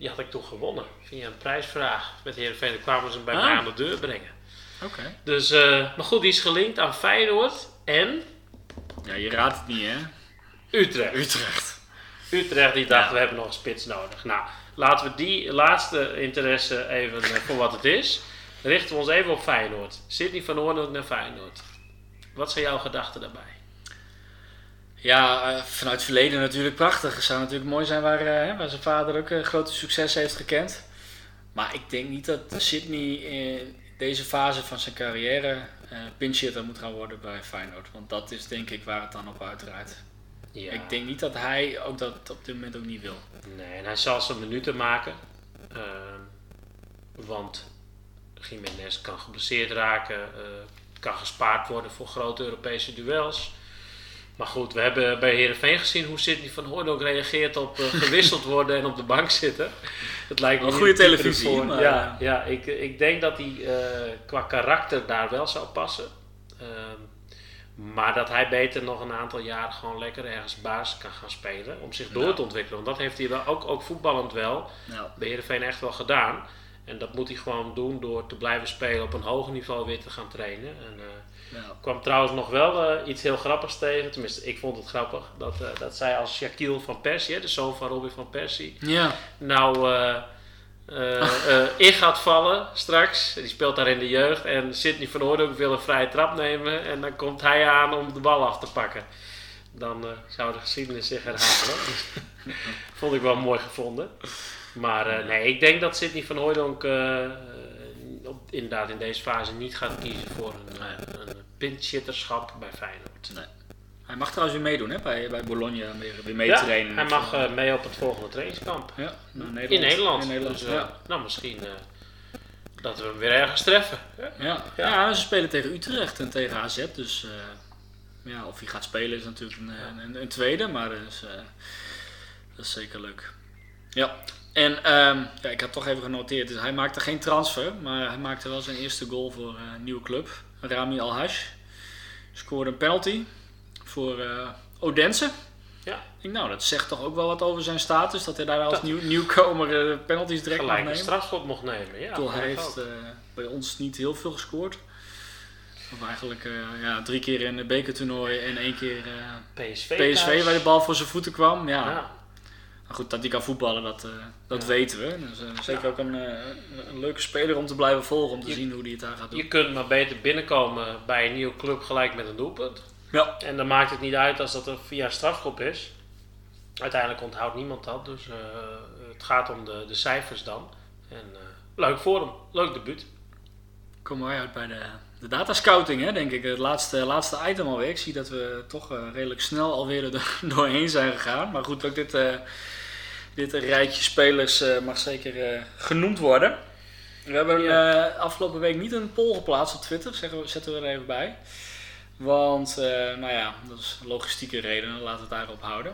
Die had ik toen gewonnen via een prijsvraag. Met Heerenveen Daar kwamen ze hem bij Ah. mij aan de deur brengen. Oké. Dus, eh, maar goed, die is gelinkt aan Feyenoord en Ja, je raadt het niet, hè? Utrecht. Utrecht. Utrecht die dacht, Ja. we hebben nog een spits nodig. Nou, laten we die laatste interesse even eh, voor wat het is. Richten we ons even op Feyenoord. Sidney van Hoorn naar Feyenoord. Wat zijn jouw gedachten daarbij? Ja, eh, vanuit het verleden natuurlijk prachtig. Het zou natuurlijk mooi zijn waar, eh, waar zijn vader ook een grote succes heeft gekend. Maar ik denk niet dat Sydney in deze fase van zijn carrière uh, pinchhitter moet gaan worden bij Feyenoord. Want dat is denk ik waar het dan op uitdraait. Ja. Ik denk niet dat hij ook dat op dit moment ook niet wil. Nee, en hij zal zijn minuten maken. Ehm, want Jiménez kan geblesseerd raken, eh, kan gespaard worden voor grote Europese duels. Maar goed, we hebben bij Herenveen gezien hoe Sidney van Hooydonk reageert op eh, gewisseld worden en op de bank zitten. Het lijkt me Een goede televisie, ervoor. maar- Ja, ja ik, ik denk dat hij eh, qua karakter daar wel zou passen. Ehm, maar dat hij beter nog een aantal jaar gewoon lekker ergens baas kan gaan spelen. Om zich door Ja. te ontwikkelen. Want dat heeft hij wel, ook, ook voetballend wel Nou, bij Heerenveen echt wel gedaan. En dat moet hij gewoon doen door te blijven spelen op een hoger niveau weer te gaan trainen. En, nou, ik kwam trouwens nog wel eh, iets heel grappigs tegen. Tenminste, ik vond het grappig. Dat, eh, dat zij als Shaquille van Persie, de zoon van Robin van Persie, ja. nou in gaat vallen straks. Die speelt daar in de jeugd. En Sidney van Hoorn wil een vrije trap nemen. En dan komt hij aan om de bal af te pakken. Dan zou de geschiedenis zich herhalen. Vond ik wel mooi gevonden. Maar eh, nee, ik denk dat Sidney van Hooydonk eh, eh, op, inderdaad in deze fase niet gaat kiezen voor een, uh, een pinchitterschap bij Feyenoord. Hij mag trouwens weer meedoen hè, bij, bij Bologna, weer, weer Ja, hij mag mee op het volgende trainingskamp. ja, Nederland. In Nederland. In Nederland, Dus, ja. Nou, misschien dat we hem weer ergens treffen. Ja. Ja. ze spelen tegen Utrecht en tegen AZ. Dus ja, of hij gaat spelen is natuurlijk een, een, een tweede, maar dat is, dat is zeker leuk. Ja, en ehm, ja, ik heb toch even genoteerd. Dus hij maakte geen transfer, maar hij maakte wel zijn eerste goal voor eh, een nieuwe club. Rami Alhash scoorde een penalty voor eh, Odense. Ja. Ik denk, nou, dat zegt toch ook wel wat over zijn status, dat hij daar als nieuw, nieuwkomer eh, penalties direct mag Gelijk een nemen. strafschop mocht nemen. Ja, bedoel, hij heeft bij ons niet heel veel gescoord. Of eigenlijk ja, drie keer in het bekertoernooi en één keer PSV, PSV thuis. waar de bal voor zijn voeten kwam. Ja. Ja. Maar goed, dat hij kan voetballen, dat, eh, dat Ja. weten we. Dus, eh, zeker Ja. ook een, eh, een leuke speler om te blijven volgen, om te Je- zien hoe hij het daar gaat doen. Je kunt maar beter binnenkomen bij een nieuwe club gelijk met een doelpunt. Ja. En dan maakt het niet uit als dat er via strafschop is. Uiteindelijk onthoudt niemand dat. Dus het gaat om de, de cijfers dan. En leuk voor hem. Leuk debuut. Komen wij uit bij de, de datascouting, hè, denk ik. Het laatste, laatste item alweer. Ik zie dat we toch redelijk snel alweer er do- doorheen zijn gegaan. Maar goed, ook dit, dit rijtje spelers eh, mag zeker eh, genoemd worden. We hebben Ja. eh, afgelopen week niet een poll geplaatst op Twitter, zeggen we, zetten we er even bij. Want, nou ja, dat is logistieke redenen, laten we het daarop houden.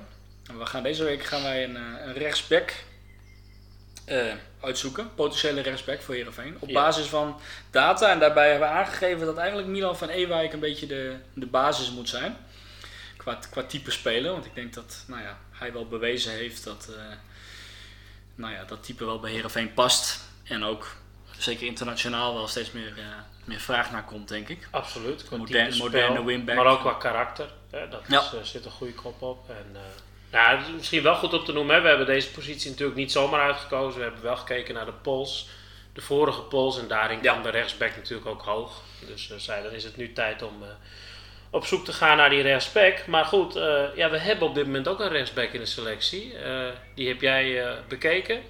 En we gaan deze week gaan wij een, een rechtsback uitzoeken, potentiële rechtsback voor Heerenveen. Op Ja. basis van data en daarbij hebben we aangegeven dat eigenlijk Milan van Ewijk een beetje de, de basis moet zijn. Qua, qua type speler, want ik denk dat nou ja, hij wel bewezen heeft dat nou ja, dat type wel bij Heerenveen past. En ook zeker internationaal wel steeds meer, eh, meer vraag naar komt, denk ik. Absoluut. Qua moderne spel, wingback. Maar ook qua karakter. Hè, dat Ja. is, eh, zit een goede kop op. En, eh, ja, het is misschien wel goed om te noemen. Hè. We hebben deze positie natuurlijk niet zomaar uitgekozen. We hebben wel gekeken naar de polls. De vorige polls. En daarin Ja. kwam de rechtsback natuurlijk ook hoog. Dus eh, zei, dan is het nu tijd om op zoek te gaan naar die rechtsback. Maar goed, eh, ja, we hebben op dit moment ook een rechtsback in de selectie. Eh, die heb jij eh, bekeken.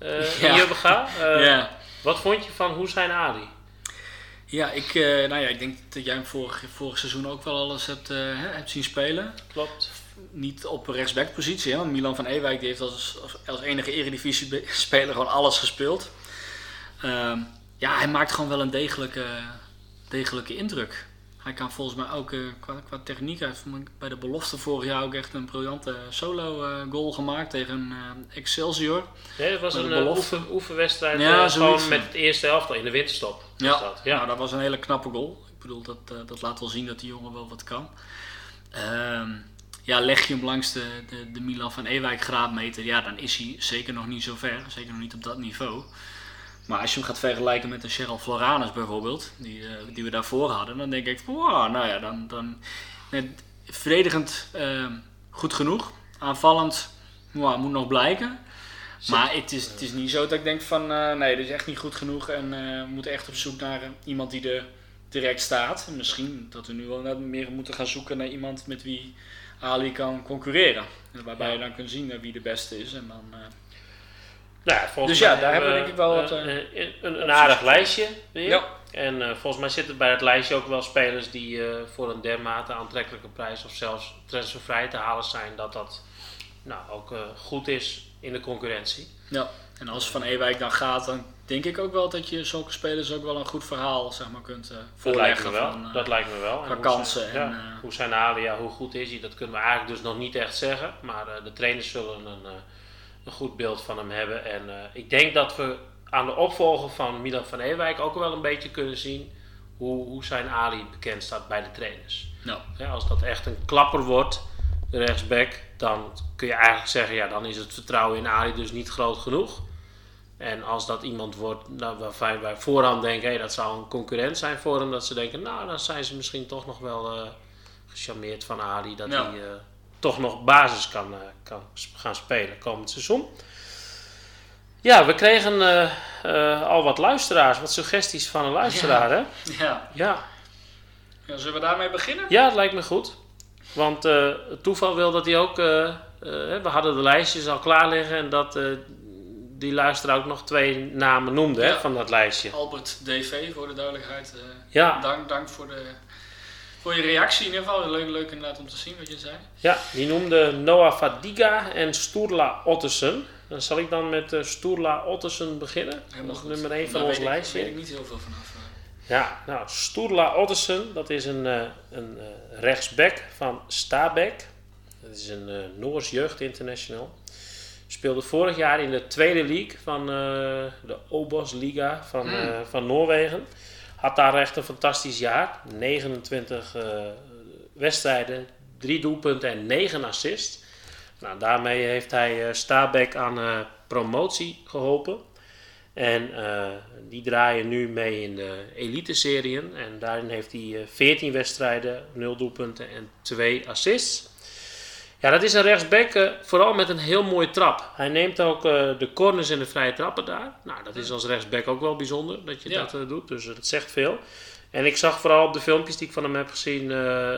Ja. in Jubbega. Eh, ja. Wat vond je van Hussein Ali? Ja, ik, nou ja, ik denk dat jij hem vorig, vorig seizoen ook wel alles hebt, hebt zien spelen. Klopt. Niet op rechtsbackpositie, hè, want Milan van Ewijk die heeft als, als, als enige eredivisie-speler gewoon alles gespeeld. Ehm, ja, hij maakt gewoon wel een degelijke, degelijke indruk. Hij kan volgens mij ook eh, qua, qua techniek, hij heeft vond ik bij de belofte vorig jaar ook echt een briljante solo-goal gemaakt tegen eh, Excelsior. Nee, dat was Met een eh, oefen, oefenwedstrijd. Ja, eh, gewoon met het eerste elftal in de winterstop. Ja, dat. ja. Nou, dat was een hele knappe goal. Ik bedoel, dat, eh, dat laat wel zien dat die jongen wel wat kan. Ehm, ja, leg je hem langs de, de, de Milan van Ewijk graadmeter, ja, dan is hij zeker nog niet zo ver. Zeker nog niet op dat niveau. Maar als je hem gaat vergelijken met een Cheryl Floranus bijvoorbeeld, die, eh, die we daarvoor hadden, dan denk ik van, wow, nou ja, dan, dan net verdedigend ehm, goed genoeg. Aanvallend wow, moet nog blijken. Maar het is, het is niet zo dat ik denk van eh, nee, dit is echt niet goed genoeg en eh, we moeten echt op zoek naar eh, iemand die er direct staat. En misschien dat we nu wel net meer moeten gaan zoeken naar iemand met wie Ali kan concurreren. Waarbij Ja. je dan kunt zien eh, wie de beste is. En dan, eh, Nou, ja, volgens Dus ja, daar hebben we we, denk ik wel wat, eh, eh, een, een, een aardig lijstje weer. Ja. En eh, volgens mij zitten bij het lijstje ook wel spelers die voor een dermate aantrekkelijke prijs of zelfs transfervrij te halen zijn, dat dat nou, ook goed is in de concurrentie. ja. En als Van Ewijk dan gaat, dan denk ik ook wel dat je zulke spelers ook wel een goed verhaal zeg maar, kunt eh, Dat lijkt voorleggen. me wel. Van, dat lijkt me wel. En qua hoe kansen Zijn, en, ja, hoe zijn alia, hoe goed is hij, dat kunnen we eigenlijk dus nog niet echt zeggen. Maar de trainers zullen een, een goed beeld van hem hebben. En eh, ik denk dat we aan de opvolger van Milan van Ewijk ook wel een beetje kunnen zien hoe, hoe zijn Ali bekend staat bij de trainers. Ja, als dat echt een klapper wordt, de rechtsback, dan kun je eigenlijk zeggen, ja, dan is het vertrouwen in Ali dus niet groot genoeg. En als dat iemand wordt nou, waarvan wij voorhand denken, hé, dat zou een concurrent zijn voor hem, dat ze denken, nou, dan zijn ze misschien toch nog wel eh gecharmeerd van Ali, dat hij eh, toch nog basis kan, eh, kan gaan spelen komend seizoen. Ja, we kregen eh, eh, al wat luisteraars, wat suggesties van een luisteraar, hè? ja. Ja. Ja, Zullen we daarmee beginnen? Ja, het lijkt me goed. Want het toeval wil dat hij ook. we hadden de lijstjes al klaar liggen en dat die luisteraar ook nog twee namen noemde hè, Ja. van dat lijstje. Albert DV, voor de duidelijkheid. Ja. dank, dank voor, de, voor je reactie in ieder geval. Leuk, leuk inderdaad om te zien wat je zei. Ja, die noemde Noah Fadiga en Sturla Ottersen. Dan zal ik dan met eh Sturla Ottersen beginnen. dat is nummer 1 van Daar ons weet ik- lijstje. Daar weet ik niet heel veel vanaf. eh. Ja, nou, Sturla Ottersen, dat is een, eh, een rechtsback van Stabæk. Dat is een Noors jeugd international. Speelde vorig jaar in de tweede league van de Obos Liga van, Hmm. van Noorwegen. Had daar echt een fantastisch jaar. 29 eh, wedstrijden, 3 doelpunten en 9 assists. Nou, daarmee heeft hij eh Stabæk aan eh, promotie geholpen. En eh, die draaien nu mee in de elite-serien. En daarin heeft hij eh, 14 wedstrijden, 0 doelpunten en 2 assists. Ja, dat is een rechtsback, eh, vooral met een heel mooie trap. Hij neemt ook eh, de corners en de vrije trappen daar. Nou, dat is als rechtsback ook wel bijzonder dat je Ja. dat eh, doet. Dus dat zegt veel. En ik zag vooral op de filmpjes die ik van hem heb gezien,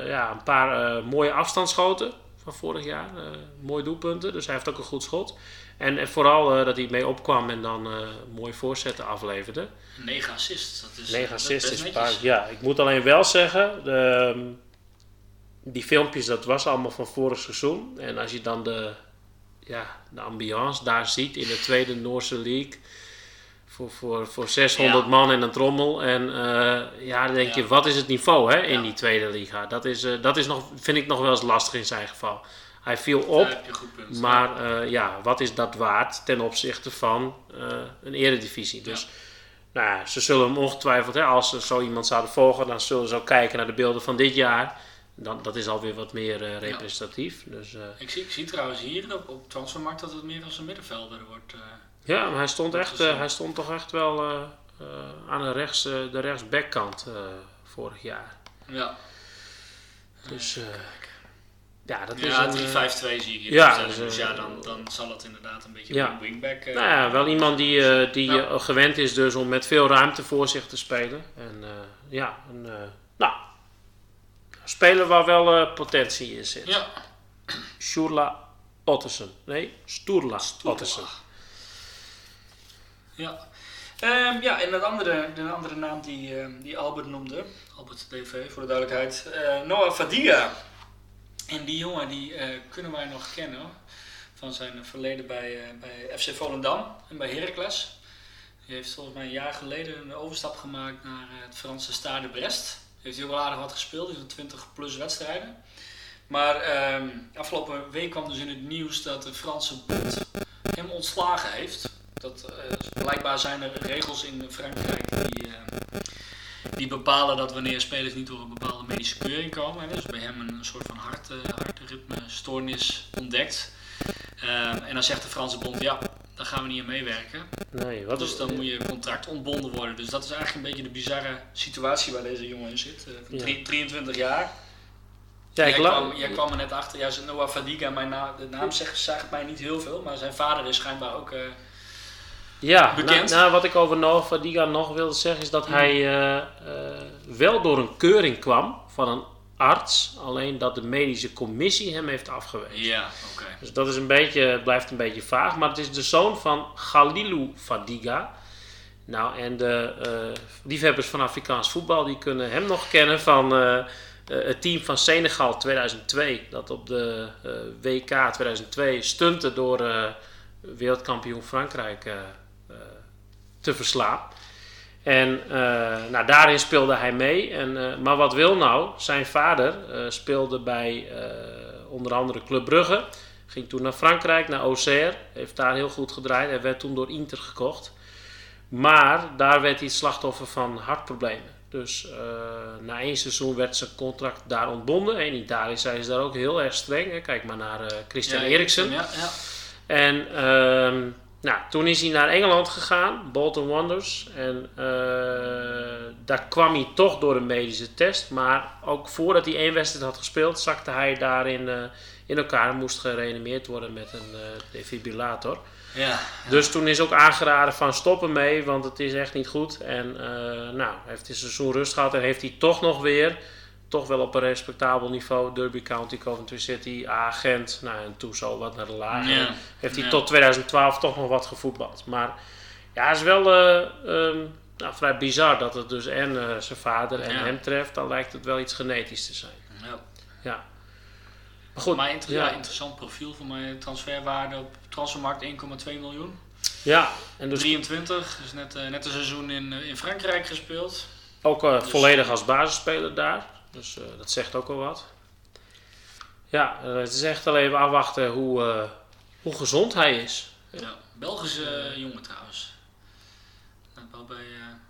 ja, een paar mooie afstandsschoten van vorig jaar. eh mooie doelpunten, dus hij heeft ook een goed schot. En, en vooral dat hij mee opkwam en dan mooie voorzetten afleverde. 9 assists. Dat is, 9 dat assists best is paar. Ja, ik moet alleen wel zeggen, de, ehm, die filmpjes dat was allemaal van vorig seizoen. En als je dan de, ja, de ambiance daar ziet in de tweede Noorse League. Voor, voor, voor 600 Ja. man en een trommel. En eh, ja, dan denk Ja. je, wat is het niveau hè, in Ja. die tweede liga? Dat, is, eh, dat is nog, vind ik nog wel eens lastig in zijn geval. Hij viel op, punt. maar eh, ja, wat is dat waard ten opzichte van een eredivisie? Dus nou, ja, ze zullen hem ongetwijfeld, hè, als ze zo iemand zouden volgen, dan zullen ze ook kijken naar de beelden van dit jaar. Dan, dat is alweer wat meer eh, representatief. Dus, eh, Ik zie, ik zie trouwens hier op, op Transfermarkt dat het meer als een middenvelder wordt. eh. ja, maar hij stond, echt, is, hij stond toch echt wel aan de, rechts, de rechtsbackkant vorig jaar. ja, Dus ja, dat is ja een, 3-5-2 eh, zie ik hier. ja, dus, dus, ja, dan, dan zal het inderdaad een beetje ja. een wingback. Nou ja, wel iemand die, die gewend is dus om met veel ruimte voor zich te spelen. En ja, een, nou, speler waar wel eh, potentie in zit. Ja, Sturla Ottersen. Nee, Sturla Ottersen. Ja. Ehm, ja, en dat andere, de andere naam die, ehm, die Albert noemde, Albert DV voor de duidelijkheid, eh, Noah Fadiga. En die jongen die eh, kunnen wij nog kennen van zijn verleden bij, bij FC Volendam en bij Heracles. Die heeft volgens mij een jaar geleden een overstap gemaakt naar het Franse Stade Brest. Heeft hij ook wel aardig wat gespeeld, is 20 plus wedstrijden. Maar ehm, afgelopen week kwam dus in het nieuws dat de Franse bond hem ontslagen heeft. Dat, eh, blijkbaar zijn er regels in Frankrijk die, eh, die bepalen dat wanneer spelers niet door een bepaalde medische keuring komen. En is bij hem een soort van hart, eh, hartritmestoornis ontdekt. Eh, en dan zegt de Franse bond, ja, daar gaan we niet aan meewerken. Nee, wat Dus is dan moet je contract ontbonden worden. Dus dat is eigenlijk een beetje de bizarre situatie waar deze jongen in zit. Eh, van Ja. drie- 23 jaar. Ja, ik jij, kwam, jij kwam er net achter, ja, Noah Fadiga, mijn naam, de naam zegt, zegt mij niet heel veel, maar zijn vader is schijnbaar ook. eh, Ja, Bekend. Nou, nou, wat ik over Noah Fadiga nog wilde zeggen is dat hij eh, eh, wel door een keuring kwam van een arts, alleen dat de medische commissie hem heeft afgewezen. Ja, oké. Dus dat is een beetje, het blijft een beetje vaag, maar het is de zoon van Galilou Fadiga. Nou, en de eh, liefhebbers van Afrikaans voetbal die kunnen hem nog kennen van eh, eh, het team van Senegal 2002. Dat op de WK 2002 stunte door wereldkampioen Frankrijk te verslaan. En eh, nou, daarin speelde hij mee. En, eh, maar wat wil nou? Zijn vader eh, speelde bij onder andere Club Brugge. Ging toen naar Frankrijk, naar Auxerre. Heeft daar heel goed gedraaid. Hij werd toen door Inter gekocht. Maar daar werd hij slachtoffer van hartproblemen. Dus na één seizoen werd zijn contract daar ontbonden. En in Italië zijn ze daar ook heel erg streng. Hè. Kijk maar naar Christian Ja, Eriksen. Ja, ja. En ehm, nou, toen is hij naar Engeland gegaan, Bolton Wanderers. En eh, daar kwam hij toch door een medische test. Maar ook voordat hij één wedstrijd had gespeeld, zakte hij daarin eh, in elkaar en moest gereanimeerd worden met een eh, defibrillator. ja. Dus toen is ook aangeraden van stoppen mee, want het is echt niet goed. En nou, heeft hij seizoen rust gehad en heeft hij toch nog weer, toch wel op een respectabel niveau, Derby County, Coventry City, A-Gent, nou en toen zo wat naar de. Ja, Heeft hij ja. tot 2012 toch nog wat gevoetbald. Maar ja, het is wel eh, ehm, nou, vrij bizar dat het dus en eh, zijn vader en Ja. hem treft. Dan lijkt het wel iets genetisch te zijn. Ja. Ja. Maar goed, Maar inter- ja. ja, interessant profiel voor mij. Transferwaarde op transfermarkt 1,2 miljoen. ja, en dus 23, dus net, eh, net een seizoen in, in Frankrijk gespeeld. Ook Dus- volledig als basisspeler daar. Dus eh, dat zegt ook al wat. Ja, eh, het is echt alleen even afwachten hoe, eh, hoe gezond hij is. Ja. Belgische eh, jongen trouwens. Nou, Wel bij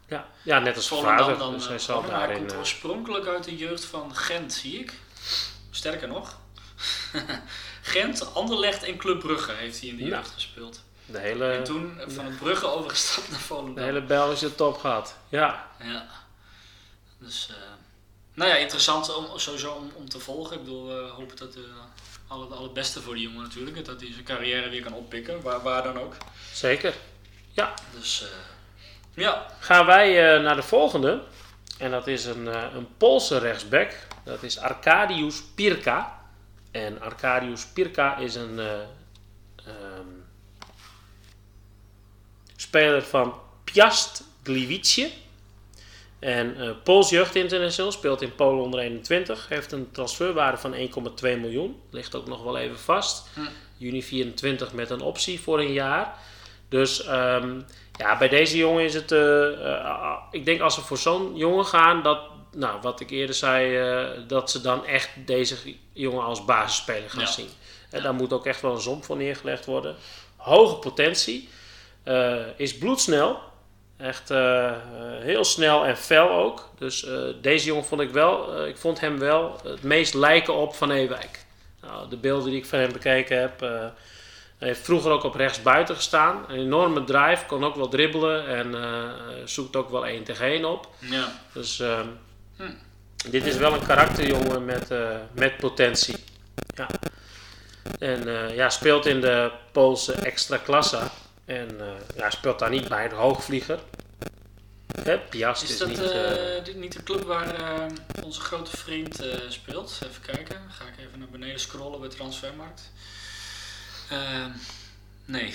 Ja, ja net als Volendam vader. dan. Dus hij zal komt oorspronkelijk uit de jeugd van Gent, zie ik. Sterker nog. Gent, Anderlecht en Club Brugge heeft hij in de jeugd gespeeld. de, hele, En toen van het Brugge overgestapt naar de Volendam. hele Belgische top gehad. Ja, Ja. Dus, eh, nou ja, interessant om, sowieso om, om te volgen. Ik bedoel, we hopen dat uh, al het, al het beste voor die jongen natuurlijk. Dat hij zijn carrière weer kan oppikken, waar, waar dan ook. zeker. Dus, eh, ja. Gaan wij eh, naar de volgende. En dat is een, eh, een Poolse rechtsback. Dat is Arkadiusz Pirka. En Arkadiusz Pirka is een eh, ehm, speler van Piast Gliwice. En eh Pools Jeugd International speelt in Polen onder 21. Heeft een transferwaarde van 1,2 miljoen. Ligt ook nog wel even vast. Hm. Juni 24 met een optie voor een jaar. Dus ehm, ja, bij deze jongen is het. eh, eh, ik denk als we voor zo'n jongen gaan, dat, nou, wat ik eerder zei, dat ze dan echt deze jongen als basisspeler gaan Ja. zien. En daar moet ook echt wel een som voor neergelegd worden. Hoge potentie. is bloedsnel. Echt eh, heel snel en fel ook. Dus eh, deze jongen vond ik wel, eh, ik vond hem wel het meest lijken op Van Ewijk. Nou, de beelden die ik van hem bekeken heb. hij heeft vroeger ook op rechts buiten gestaan. Een enorme drive, kon ook wel dribbelen en zoekt ook wel 1 tegen 1 op. ja. Dus ehm, Hm. dit is wel een karakterjongen met, met potentie. Ja. En ja, speelt in de Poolse extra klassa. En eh, ja, speelt daar niet bij, de hoogvlieger. Hè, Piast is, Is dat niet... dit niet de club waar onze grote vriend speelt? Even kijken. Ga ik even naar beneden scrollen bij Transfermarkt. Ehm, nee.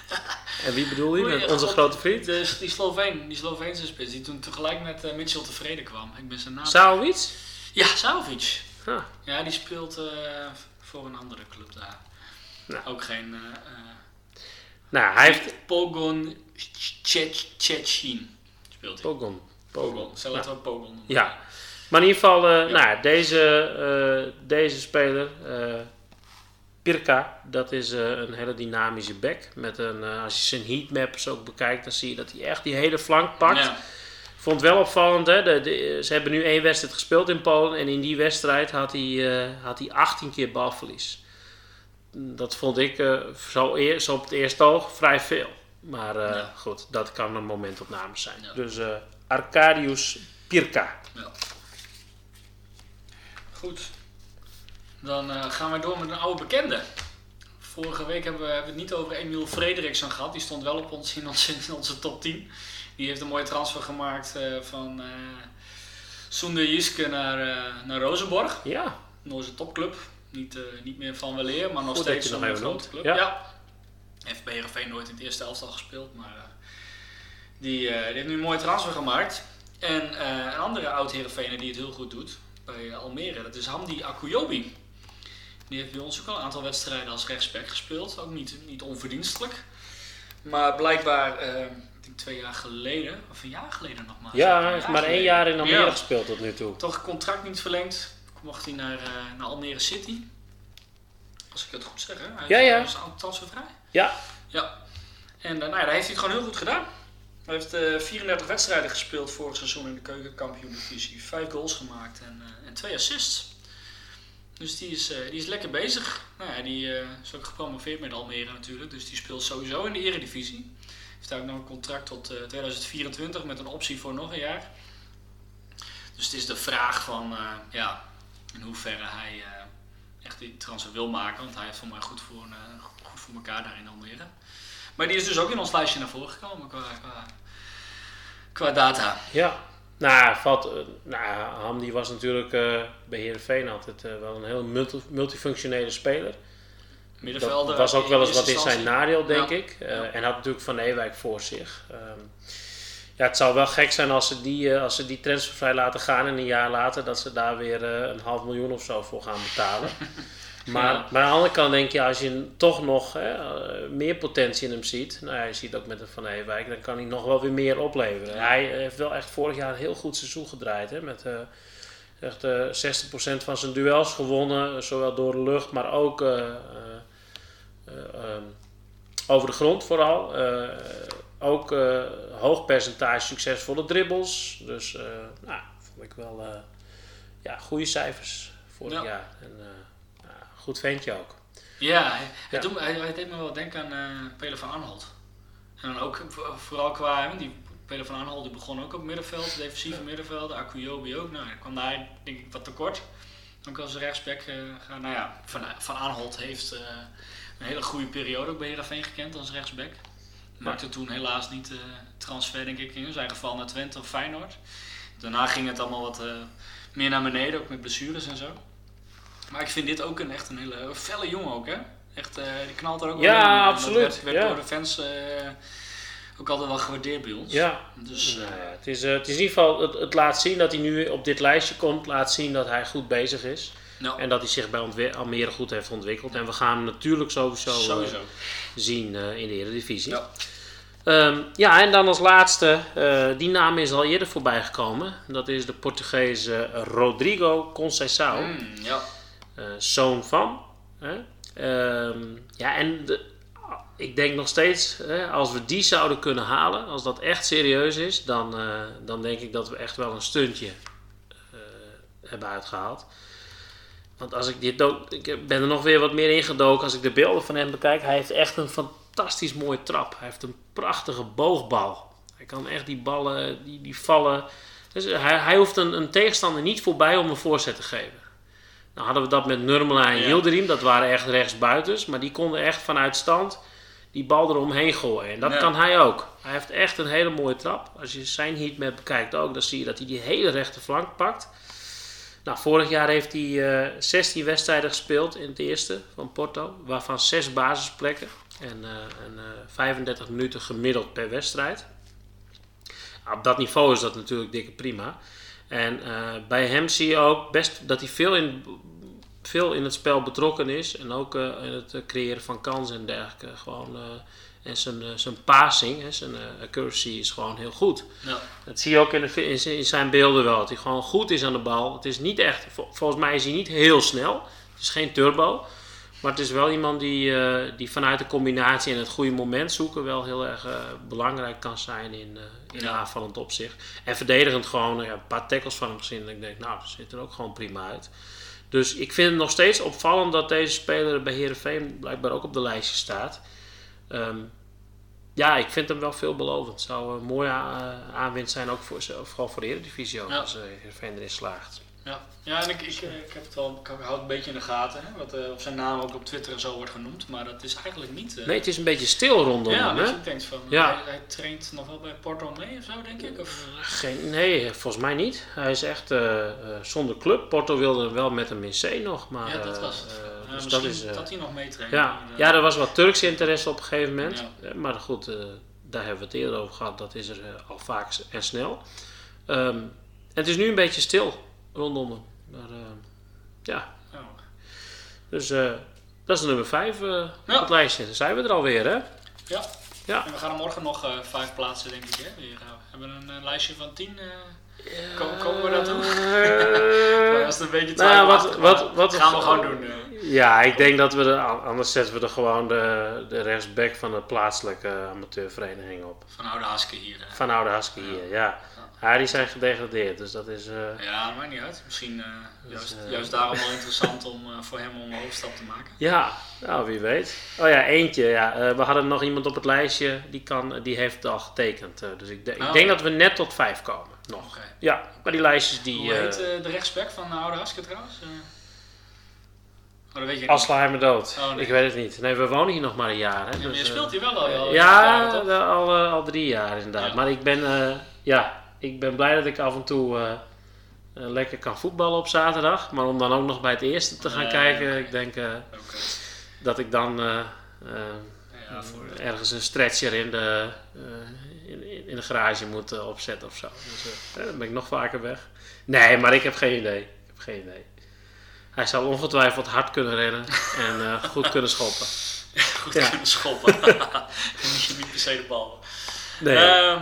en wie bedoel je? Met onze grote vriend? De, die Sloveen, die Sloveense spits, die toen tegelijk met eh, Mitchell tevreden kwam. Ik ben zijn naam. Saovic? ja, Savic. Ah, Ja, die speelt voor een andere club daar. Nou. Ook geen. Nou, hij heeft... Pogon Chechin speelt hij. Pogon. Pogon. Zal het wel Pogon noemen? Ja. Maar in ieder geval, eh, Ja. nou, deze, eh, deze speler, eh, Pirka, dat is een hele dynamische back. Met een, als je zijn heatmaps ook bekijkt, dan zie je dat hij echt die hele flank pakt. Ja. Vond wel opvallend, hè? De, de- ze hebben nu één wedstrijd gespeeld in Polen en in die wedstrijd had hij, had hij 18 keer balverlies. Dat vond ik eh, zo, eer, zo op het eerste oog vrij veel. Maar eh, Ja. goed, dat kan een momentopname zijn. Ja. Dus eh Arkadiusz Pirka. Ja. Goed. Dan gaan we door met een oude bekende. Vorige week hebben we, hebben het niet over Emiel Frederiksen gehad. Die stond wel op ons, in, onze, in onze top 10. Die heeft een mooie transfer gemaakt van, Soende Jiske naar, naar Rosenborg. Ja, Noorse topclub. Niet, eh, niet meer van weleer, maar nog Goed steeds een grote club. Ja. Ja. Heeft bij Heerenveen nooit in het eerste elftal gespeeld, maar eh, die, eh, die heeft nu een mooie transfer gemaakt. En een andere oud Heerenveener die het heel goed doet bij Almere, dat is Hamdi Akuyobi. Die heeft bij ons ook al een aantal wedstrijden als rechtsback gespeeld, ook niet, niet onverdienstelijk. Maar blijkbaar, ik denk twee jaar geleden, of een jaar geleden nog maar. ja Een hij heeft maar één jaar in Almere Ja. gespeeld tot nu toe. Toch contract niet verlengd. Mocht hij naar, eh, naar Almere City. Als ik het goed zeg, hè? Hij Ja, ja. Is transfervrij. Ja, Ja. En eh, nou ja, daar heeft hij het gewoon heel goed gedaan. Hij heeft eh 34 wedstrijden gespeeld vorig seizoen in de keukenkampioen-divisie. Vijf goals gemaakt en, eh, en twee assists. Dus die is, eh, die is lekker bezig. Nou ja, die eh, is ook gepromoveerd met Almere natuurlijk. Dus die speelt sowieso in de eredivisie. Heeft daar ook nog een contract tot eh, 2024 met een optie voor nog een jaar. Dus het is de vraag van eh, ja, in hoeverre hij eh, echt die transfer wil maken. Want hij heeft voor mij goed voor, eh, goed voor elkaar daar in Almere. Maar die is dus ook in ons lijstje naar voren gekomen qua, qua, qua data. ja. Nou, valt, eh, nou, Hamdi was natuurlijk eh, bij Heerenveen altijd wel een heel multi- multifunctionele speler. Middenvelder. Dat was ook wel eens wat in zijn nadeel, denk Ja. ik. Ja. En had natuurlijk Van Ewijk voor zich. Ehm, ja, het zou wel gek zijn als ze die, eh, als ze die transfervrij laten gaan en een jaar later dat ze daar weer eh, een half miljoen of zo voor gaan betalen. Maar, Ja. maar aan de andere kant denk je, als je toch nog hè, eh, meer potentie in hem ziet, nou ja, je ziet ook met een Van Ewijk, dan kan hij nog wel weer meer opleveren. Ja. Hij heeft wel echt vorig jaar een heel goed seizoen gedraaid, hè, met echt eh 60% van zijn duels gewonnen, zowel door de lucht, maar ook over de grond vooral. Ook eh, hoog percentage succesvolle dribbles. Dus eh, nou, vond ik wel eh, ja, goede cijfers vorig Ja. jaar. En, ja, goed ventje ook. Ja, hij, Ja. het doet hij, hij deed me wel denken aan eh Pele van Arnold. En dan ook vo- vooral qua, die Pele van Arnold die begon ook op middenveld, defensieve middenveld, Akuyobi ook. Nou, kwam daar denk ik wat tekort. Ook als rechtsback gaan. Nou ja, Van, van Arnold heeft een hele goede periode ook bij Heerenveen gekend als rechtsback. Maakte toen helaas niet eh transfer denk ik in zijn geval naar Twente of Feyenoord. Daarna ging het allemaal wat eh, meer naar beneden, ook met blessures en zo. Maar ik vind dit ook een, echt een hele felle jongen ook, hè? Echt, eh, die knalt er ook Ja, wel in. En dat absoluut, werd, werd ja. door de fans ook altijd wel gewaardeerd bij ons. Ja, Dus nou ja, het, is, het is in ieder geval, het, het laat zien dat hij nu op dit lijstje komt, laat zien dat hij goed bezig is. nou, En dat hij zich bij Almere goed heeft ontwikkeld. En we gaan hem natuurlijk sowieso, sowieso. zien in de Eredivisie. Ja. Ehm, ja, en dan als laatste, eh, die naam is al eerder voorbij gekomen. Dat is de Portugese Rodrigo Conceição, Mm, ja. eh, zoon van. Hè? Ehm, ja, en de- ik denk nog steeds, hè, als we die zouden kunnen halen, als dat echt serieus is, dan, eh, dan denk ik dat we echt wel een stuntje hebben uitgehaald. Want als ik dit dood, ik ben er nog weer wat meer ingedoken als ik de beelden van hem bekijk. Hij heeft echt een fantastisch mooie trap. Hij heeft een prachtige boogbal. Hij kan echt die ballen, die, die vallen. Dus hij, hij hoeft een, een tegenstander niet voorbij om een voorzet te geven. Nou hadden we dat met Nurmela en Ja. Yildirim. Dat waren echt rechtsbuitens. Maar die konden echt vanuit stand die bal eromheen gooien. En dat Ja. kan hij ook. Hij heeft echt een hele mooie trap. Als je zijn heatmap bekijkt ook, dan zie je dat hij die hele rechte flank pakt. Nou, vorig jaar heeft hij eh 16 wedstrijden gespeeld in het eerste van Porto. Waarvan 6 basisplekken. En, eh, en eh, 35 minuten gemiddeld per wedstrijd. Op dat niveau is dat natuurlijk dikke prima. En eh, bij hem zie je ook best dat hij veel in, veel in het spel betrokken is. En ook eh, in het eh, creëren van kansen en dergelijke. Gewoon, eh, en zijn, eh, zijn passing, hè, zijn eh, accuracy is gewoon heel goed. Ja. Dat zie je ook in, de, in, zijn- in zijn beelden wel. Dat hij gewoon goed is aan de bal. Het is niet echt, vol- volgens mij is hij niet heel snel. Het is geen turbo. Maar het is wel iemand die, eh, die vanuit de combinatie en het goede moment zoeken wel heel erg eh, belangrijk kan zijn in, eh in Ja. aanvallend opzicht. En verdedigend gewoon ja, een paar tackles van hem gezien. En ik denk, nou, dat ziet er ook gewoon prima uit. Dus ik vind het nog steeds opvallend dat deze speler bij Herenveen blijkbaar ook op de lijstje staat. Ehm, ja, ik vind hem wel veelbelovend. Het zou een mooie aanwinst zijn ook voor, vooral voor de Eredivisie Ja. als uh, Heerenveen erin slaagt. Ja, ja en ik, ik, eh, ik, heb het wel, ik hou het een beetje in de gaten, hè, wat, uh, of zijn naam ook op Twitter en zo wordt genoemd, maar dat is eigenlijk niet... Uh, nee, het is een beetje stil rondom ja, hem, hè? ik denk van, Ja. hij, hij traint nog wel bij Porto mee of zo, denk ik? Of, Geen, nee, volgens mij niet. Hij is echt eh, eh, zonder club. Porto wilde wel met hem in C nog, maar... ja, dat eh, was het. eh, dus dat is... eh, dat hij nog meetraint. ja, eh, ja, er was wat Turks interesse op een gegeven moment. Ja. Eh, Maar goed, eh, daar hebben we het eerder over gehad. Dat is er eh, al vaak en snel. Ehm, en het is nu een beetje stil rondom hem. Maar eh, ja, oh. dus eh, dat is nummer 5 Ja. op het lijstje. Dan zijn we er alweer, hè? Ja. Ja. En we gaan er morgen nog eh, vijf plaatsen, denk ik. Hè? We hebben een eh, lijstje van tien. eh, Ko- komen we daartoe? Eh, maar als het een beetje nou wat- wat- wat- gaan we gewoon doen. eh. Ja, ik denk dat we er, anders zetten we er gewoon de, de rechtsback van de plaatselijke amateurvereniging op. van Oude Haske hier. eh. Van Oude Husky hier, ja. Ja, die zijn gedegradeerd, dus dat is... eh, Ja, dat maakt niet uit. Misschien eh, juist, Dus, eh, juist daarom wel interessant om voor hem om een hoofdstap te maken. Ja, nou wie weet. Oh ja, eentje. Ja. We hadden nog iemand op het lijstje, die, kan, die heeft al getekend. dus ik, de- ik Oh. denk dat we net tot vijf komen, nog. Ja, maar die lijstjes die... Hoe heet de rechtsback van Oude Haske trouwens? Oh, weet je niet. Aslaheimer dood. Oh, nee. Ik weet het niet. Nee, we wonen hier nog maar een jaar. Hè, Ja, maar dus, je speelt hier wel al. al Ja, de- al, al drie jaar inderdaad. Ja. Maar ik ben, ja, ik ben blij dat ik af en toe eh, eh, lekker kan voetballen op zaterdag. Maar om dan ook nog bij het eerste te gaan kijken, ik denk eh, dat ik dan Ja, voor de- ergens een stretcher in de, in, in- de garage moet opzetten of zo. Dus dan ben ik nog vaker weg. Nee, maar ik heb geen idee. Ik heb geen idee. Hij zal ongetwijfeld hard kunnen rennen en goed kunnen schoppen. goed Ja. kunnen schoppen. Je niet per se de bal. Nee.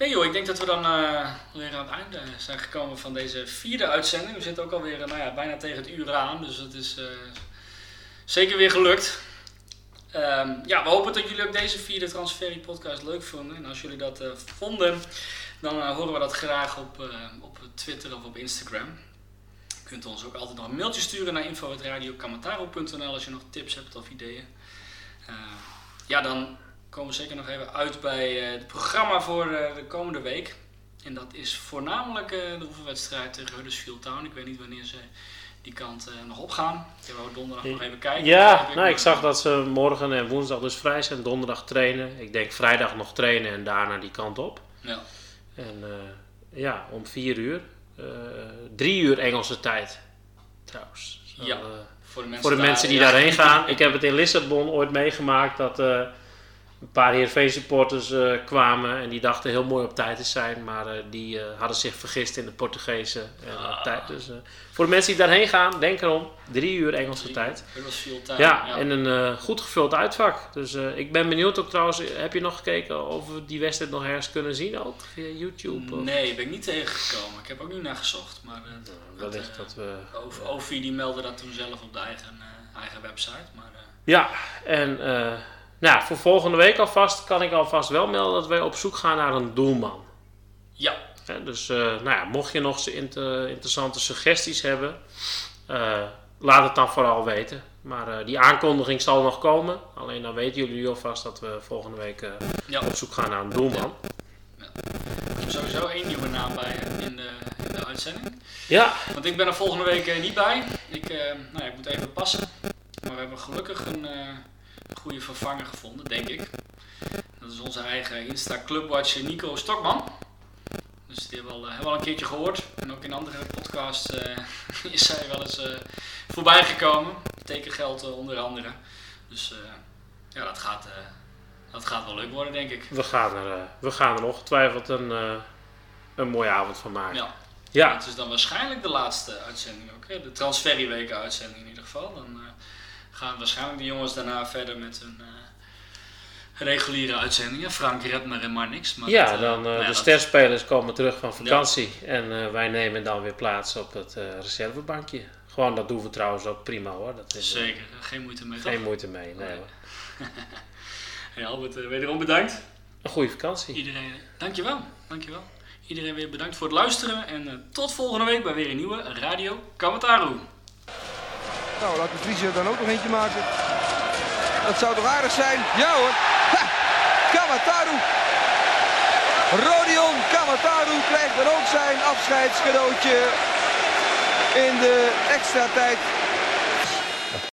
Ehm, nee ik denk dat we dan eh, weer aan het einde zijn gekomen van deze vierde uitzending. We zitten ook alweer eh, nou ja, bijna tegen het uur aan, dus het is eh, zeker weer gelukt. Ehm, ja, we hopen dat jullie ook deze vierde Transferie podcast leuk vonden. En als jullie dat vonden, dan horen we dat graag op, op Twitter of op Instagram. Je kunt ons ook altijd nog een mailtje sturen naar info.radiokamataro.nl als je nog tips hebt of ideeën. Eh, ja, dan komen we zeker nog even uit bij eh, het programma voor eh, de komende week. En dat is voornamelijk eh, de oefenwedstrijd tegen Huddersfield Town. Ik weet niet wanneer ze die kant nog opgaan. Ik wou donderdag nog even kijken. Ja, Heb nou, ik zag dat ze morgen en woensdag dus vrij zijn, donderdag trainen. Ik denk vrijdag nog trainen en daarna die kant op. Ja, En ja, om vier uur. drie uur Engelse tijd, trouwens. Zo, Ja, voor de mensen, voor de mensen die daarheen gaan. Ik heb het in Lissabon ooit meegemaakt dat een paar Heerenveen supporters eh, kwamen en die dachten heel mooi op tijd te zijn, maar eh, die eh, hadden zich vergist in de Portugese Ah. tijd. Dus voor de mensen die daarheen gaan, denk erom, drie uur Engelse tijd. Huddersfield Town. Ja, en een goed gevuld uitvak. Dus ik ben benieuwd ook trouwens, heb je nog gekeken of we die wedstrijd nog ergens kunnen zien ook via YouTube? Of? Nee, ben ik niet tegengekomen. Ik heb ook niet naar gezocht. Maar dat, Wellicht dat we... Over Ovi die meldde dat toen zelf op de eigen, eigen website. Maar Ja, en nou, voor volgende week alvast kan ik alvast wel melden dat wij op zoek gaan naar een doelman. ja, dus eh, nou ja, mocht je nog inter- interessante suggesties hebben, eh, laat het dan vooral weten. Maar eh, die aankondiging zal nog komen. Alleen dan weten jullie alvast dat we volgende week ja. op zoek gaan naar een doelman. Ik heb sowieso één nieuwe naam bij in de, in de uitzending. Ja, Want ik ben er volgende week niet bij. Ik, nou, ja, ik moet even passen. Maar we hebben gelukkig een goede vervanger gevonden, denk ik. Dat is onze eigen Insta-clubwatcher Nico Stokman. Dus die hebben we al, eh, hebben we al een keertje gehoord. En ook in andere podcasts eh, is hij wel eens eh, voorbij gekomen. Tekengeld onder andere. Dus ja, dat gaat, dat gaat wel leuk worden, denk ik. we gaan er, we gaan er ongetwijfeld een, een mooie avond van maken. Ja. Ja, Het is dan waarschijnlijk de laatste uitzending ook. Hè? De transferrieweken uitzending in ieder geval. Dan gaan waarschijnlijk de jongens daarna verder met hun eh, reguliere uitzendingen. Frank en maar niks. Maar ja, eh, dan eh, nou ja, de sterspelers komen terug van vakantie. En wij nemen dan weer plaats op het reservebankje. Gewoon, dat doen we trouwens ook prima hoor. Dat is Zeker, geen moeite mee. geen toch? moeite mee. Nee, Nee. hoor. Hey Albert, wederom bedankt. Een goede vakantie. Iedereen, dankjewel. dankjewel. Iedereen weer bedankt voor het luisteren. En tot volgende week bij weer een nieuwe Radio Kamataru. Nou, laat de Vries er dan ook nog eentje maken. Dat zou toch aardig zijn? Ja hoor. Ha! Rodion Kamataru krijgt dan ook zijn afscheidscadeautje. in de extra tijd